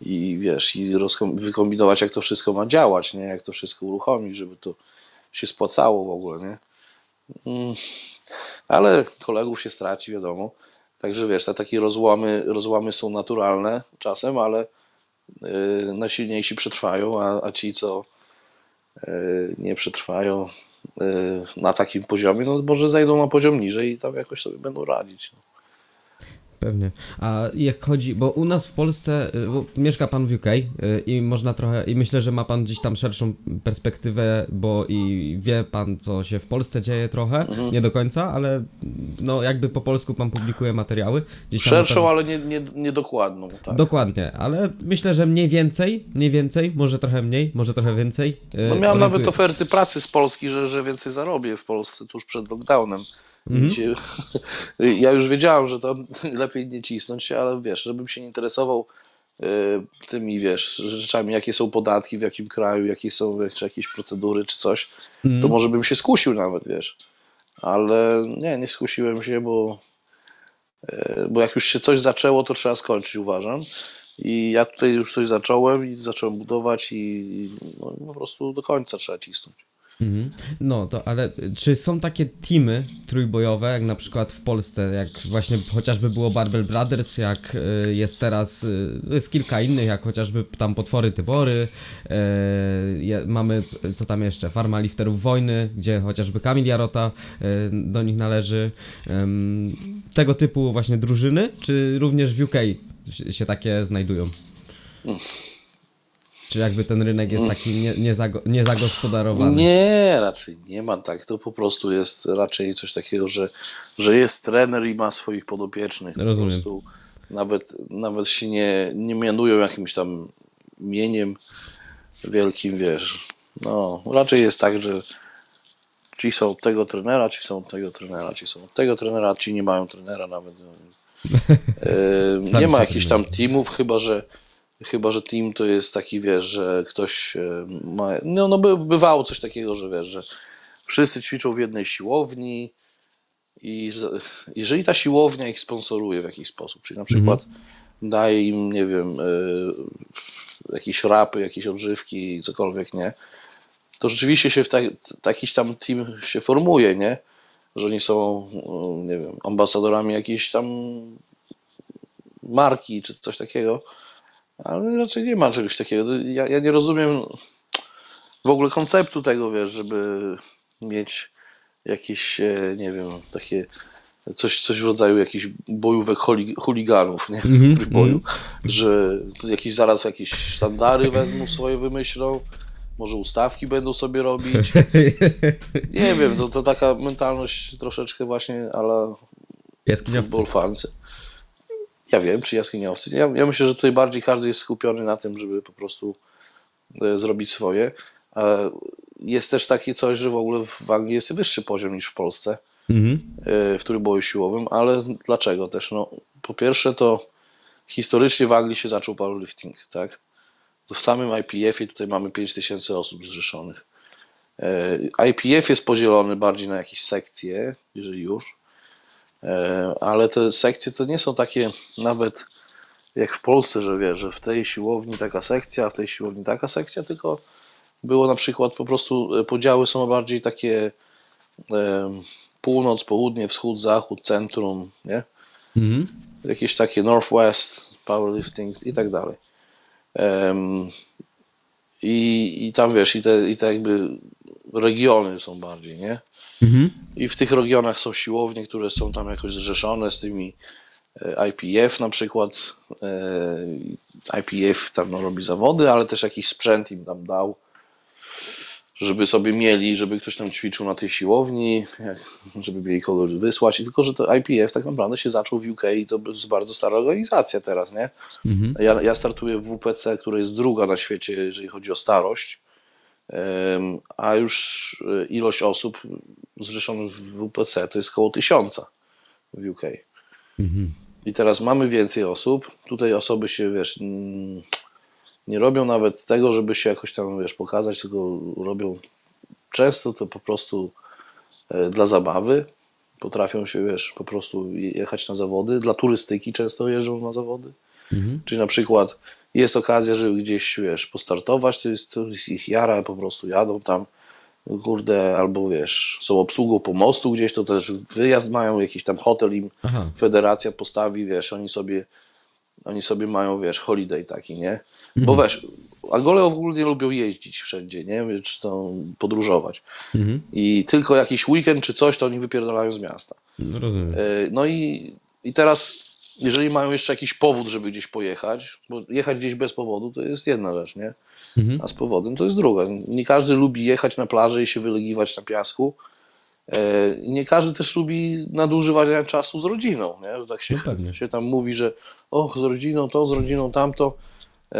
I wiesz, i wykombinować, jak to wszystko ma działać, nie? Jak to wszystko uruchomić, żeby to się spłacało w ogóle, nie? Mm. Ale kolegów się straci, wiadomo. Także wiesz, te takie rozłamy, rozłamy są naturalne czasem, ale yy, najsilniejsi przetrwają, a, a ci, co yy, nie przetrwają yy, na takim poziomie, no może zejdą na poziom niżej i tam jakoś sobie będą radzić. No. Pewnie. A jak chodzi, bo u nas w Polsce, y, bo mieszka pan w UK y, i można trochę, i myślę, że ma pan gdzieś tam szerszą perspektywę, bo i wie pan, co się w Polsce dzieje trochę, Mhm. nie do końca, ale no jakby po polsku pan publikuje materiały. Gdzieś Szerszą, pewno- ale nie, nie, niedokładną. Tak. Dokładnie, ale myślę, że mniej więcej, mniej więcej, może trochę mniej, może trochę więcej. y, No miałem nawet oferty pracy z Polski, że, że więcej zarobię w Polsce tuż przed lockdownem. Się, ja już wiedziałem, że to lepiej nie cisnąć się, ale wiesz, żebym się nie interesował e, tymi, wiesz, rzeczami, jakie są podatki, w jakim kraju, jakie są jeszcze jakieś procedury czy coś, to może bym się skusił nawet, wiesz. Ale nie, nie skusiłem się, bo, e, bo jak już się coś zaczęło, to trzeba skończyć, uważam. I ja tutaj już coś zacząłem i zacząłem budować i no, po prostu do końca trzeba cisnąć. Mhm. No, to ale y, czy są takie teamy trójbojowe, jak na przykład w Polsce, jak właśnie chociażby było Barbell Brothers, jak y, jest teraz, y, jest kilka innych, jak chociażby tam Potwory Tybory, y, mamy, c- co tam jeszcze, Farma Lifterów Wojny, gdzie chociażby Kamil Jarota y, do nich należy, Ym, tego typu właśnie drużyny, czy również w UK się takie znajdują? Czy jakby ten rynek jest taki nie, niezago, niezagospodarowany? Nie, raczej nie ma tak. To po prostu jest raczej coś takiego, że, że jest trener i ma swoich podopiecznych. Po Rozumiem. prostu nawet, nawet się nie, nie mianują jakimś tam mieniem wielkim, wiesz. No, raczej jest tak, że ci są od tego trenera, ci są od tego trenera, ci są od tego trenera, ci nie mają trenera nawet. E, nie ma jakichś tam teamów, chyba że chyba, że team to jest taki, wiesz, że ktoś e, ma, no, no by, bywało coś takiego, że wiesz, że wszyscy ćwiczą w jednej siłowni i z, jeżeli ta siłownia ich sponsoruje w jakiś sposób, czyli na przykład daje im, nie wiem, e, jakieś rapy, jakieś odżywki, cokolwiek, nie, to rzeczywiście się w ta, tam team się formuje, nie, że oni są, e, nie wiem, ambasadorami jakiejś tam marki czy coś takiego. Ale raczej nie ma czegoś takiego. Ja, ja nie rozumiem w ogóle konceptu tego, wiesz, żeby mieć jakieś, e, nie wiem, takie coś, coś w rodzaju jakichś bojówek holi, chuliganów, nie? Mhm, W boju, że jakieś, zaraz jakieś sztandary wezmą swoje, wymyślą, może ustawki będą sobie robić. Nie wiem, to, to taka mentalność troszeczkę właśnie ale Jaskiniowcy. Football fans. Ja wiem, czy jaskiniowcy. Ja, ja myślę, że tutaj bardziej każdy jest skupiony na tym, żeby po prostu e, zrobić swoje. E, Jest też takie coś, że w ogóle w Anglii jest wyższy poziom niż w Polsce Mhm. e, w trójboju siłowym, ale dlaczego też? No, po pierwsze to historycznie w Anglii się zaczął powerlifting, tak? W samym IPF-ie tutaj mamy 5000 osób zrzeszonych. IPF jest podzielony bardziej na jakieś sekcje, jeżeli już, ale te sekcje to nie są takie nawet jak w Polsce, że wiesz, że w tej siłowni taka sekcja, a w tej siłowni taka sekcja, tylko było na przykład po prostu e, podziały są bardziej takie e, północ, południe, wschód, zachód, centrum, nie? Mhm. Jakieś takie northwest, powerlifting i tak dalej. I, I tam wiesz, i te, i te jakby regiony są bardziej, nie? Mhm. I w tych regionach są siłownie, które są tam jakoś zrzeszone z tymi e, IPF na przykład. E, IPF tam no, robi zawody, ale też jakiś sprzęt im tam dał, żeby sobie mieli, żeby ktoś tam ćwiczył na tej siłowni, żeby mieli kogoś wysłać. I tylko, że to IPF tak naprawdę się zaczął w UK i to jest bardzo stara organizacja teraz, nie? Ja, ja startuję w WPC, która jest druga na świecie, jeżeli chodzi o starość. A już e, ilość osób zrzeszonych w WPC to jest około tysiąca w UK. I teraz mamy więcej osób. Tutaj osoby się, wiesz, nie robią nawet tego, żeby się jakoś tam, wiesz, pokazać, tylko robią często to po prostu e, dla zabawy. Potrafią się, wiesz, po prostu jechać na zawody. Dla turystyki często jeżdżą na zawody. Czyli na przykład jest okazja, żeby gdzieś, wiesz, postartować, to jest, to jest ich jara, po prostu jadą tam, kurde, albo wiesz, są obsługą pomostu gdzieś, to też wyjazd mają, jakiś tam hotel im Aha. federacja postawi, wiesz, oni sobie, oni sobie mają, wiesz, holiday taki, nie? Bo wiesz, Angole ogólnie lubią jeździć wszędzie, nie? Czy to podróżować. I tylko jakiś weekend czy coś, to oni wypierdalają z miasta. No, rozumiem. E, No i, i teraz, jeżeli mają jeszcze jakiś powód, żeby gdzieś pojechać, bo jechać gdzieś bez powodu to jest jedna rzecz, nie? A z powodem to jest druga. Nie każdy lubi jechać na plażę i się wylegiwać na piasku. E, Nie każdy też lubi nadużywania czasu z rodziną, nie? Tak się, No się tam mówi, że o, z rodziną to, z rodziną tamto. E,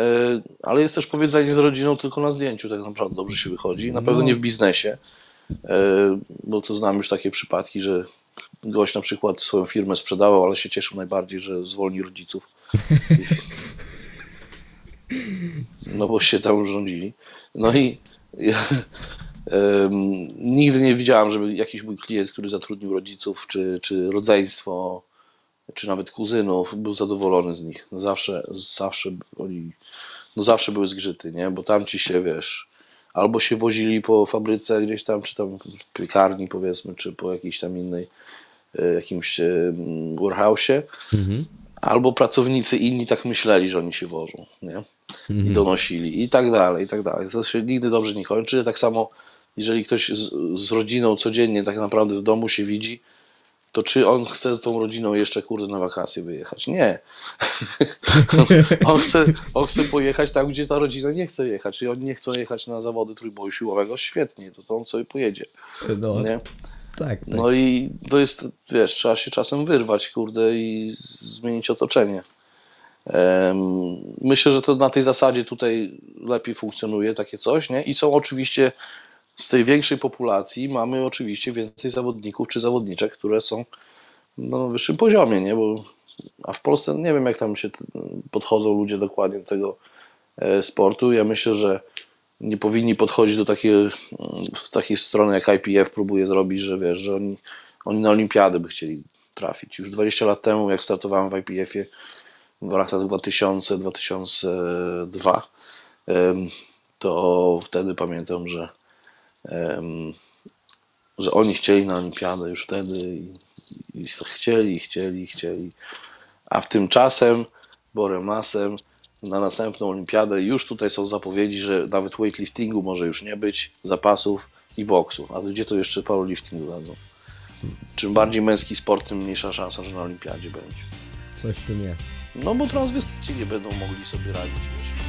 Ale jest też powiedzenie z rodziną tylko na zdjęciu, tak naprawdę dobrze się wychodzi. Na pewno nie w biznesie, e, bo to znam już takie przypadki, że gość na przykład swoją firmę sprzedawał, ale się cieszył najbardziej, że zwolni rodziców. No bo się tam rządzili. No i ja, em, nigdy nie widziałem, żeby jakiś mój klient, który zatrudnił rodziców, czy, czy rodzeństwo, czy nawet kuzynów, był zadowolony z nich. No zawsze, zawsze oni, no zawsze były zgrzyty, nie? Bo tam ci się, wiesz, albo się wozili po fabryce gdzieś tam, czy tam w piekarni powiedzmy, czy po jakiejś tam innej, e, jakimś em, warehouse'ie, albo pracownicy inni tak myśleli, że oni się wożą, nie? I donosili i tak dalej, i tak dalej. To się nigdy dobrze nie kończy. Tak samo, jeżeli ktoś z, z rodziną codziennie tak naprawdę w domu się widzi, to czy on chce z tą rodziną jeszcze kurde na wakacje wyjechać? Nie. on, chce, on chce pojechać tam, gdzie ta rodzina nie chce jechać. Czyli oni nie chcą jechać na zawody trójboju siłowego, świetnie, to, to on sobie pojedzie. No, Nie? Tak, tak. No i to jest, wiesz, trzeba się czasem wyrwać, kurde, i zmienić otoczenie. Myślę, że to na tej zasadzie tutaj lepiej funkcjonuje takie coś, nie? I są oczywiście z tej większej populacji mamy oczywiście więcej zawodników czy zawodniczek, które są na wyższym poziomie, nie? Bo, a w Polsce nie wiem, jak tam się podchodzą ludzie dokładnie do tego e, sportu. Ja myślę, że nie powinni podchodzić do takiej, mm, takiej strony, jak IPF próbuje zrobić, że wiesz, że oni, oni na olimpiady by chcieli trafić. Już 20 lat temu, jak startowałem w IPF-ie w latach 2000-2002, em, to wtedy pamiętam, że, że oni chcieli na olimpiadę już wtedy i, i chcieli, chcieli, chcieli. A w tym czasem, borem lasem, na następną olimpiadę. Już tutaj są zapowiedzi, że nawet weightliftingu może już nie być, zapasów i boksu. A gdzie to jeszcze powerliftingu dadzą? Czym bardziej męski sport, tym mniejsza szansa, że na olimpiadzie będzie. Coś w tym jest. No bo transwestyci nie będą mogli sobie radzić, wiesz.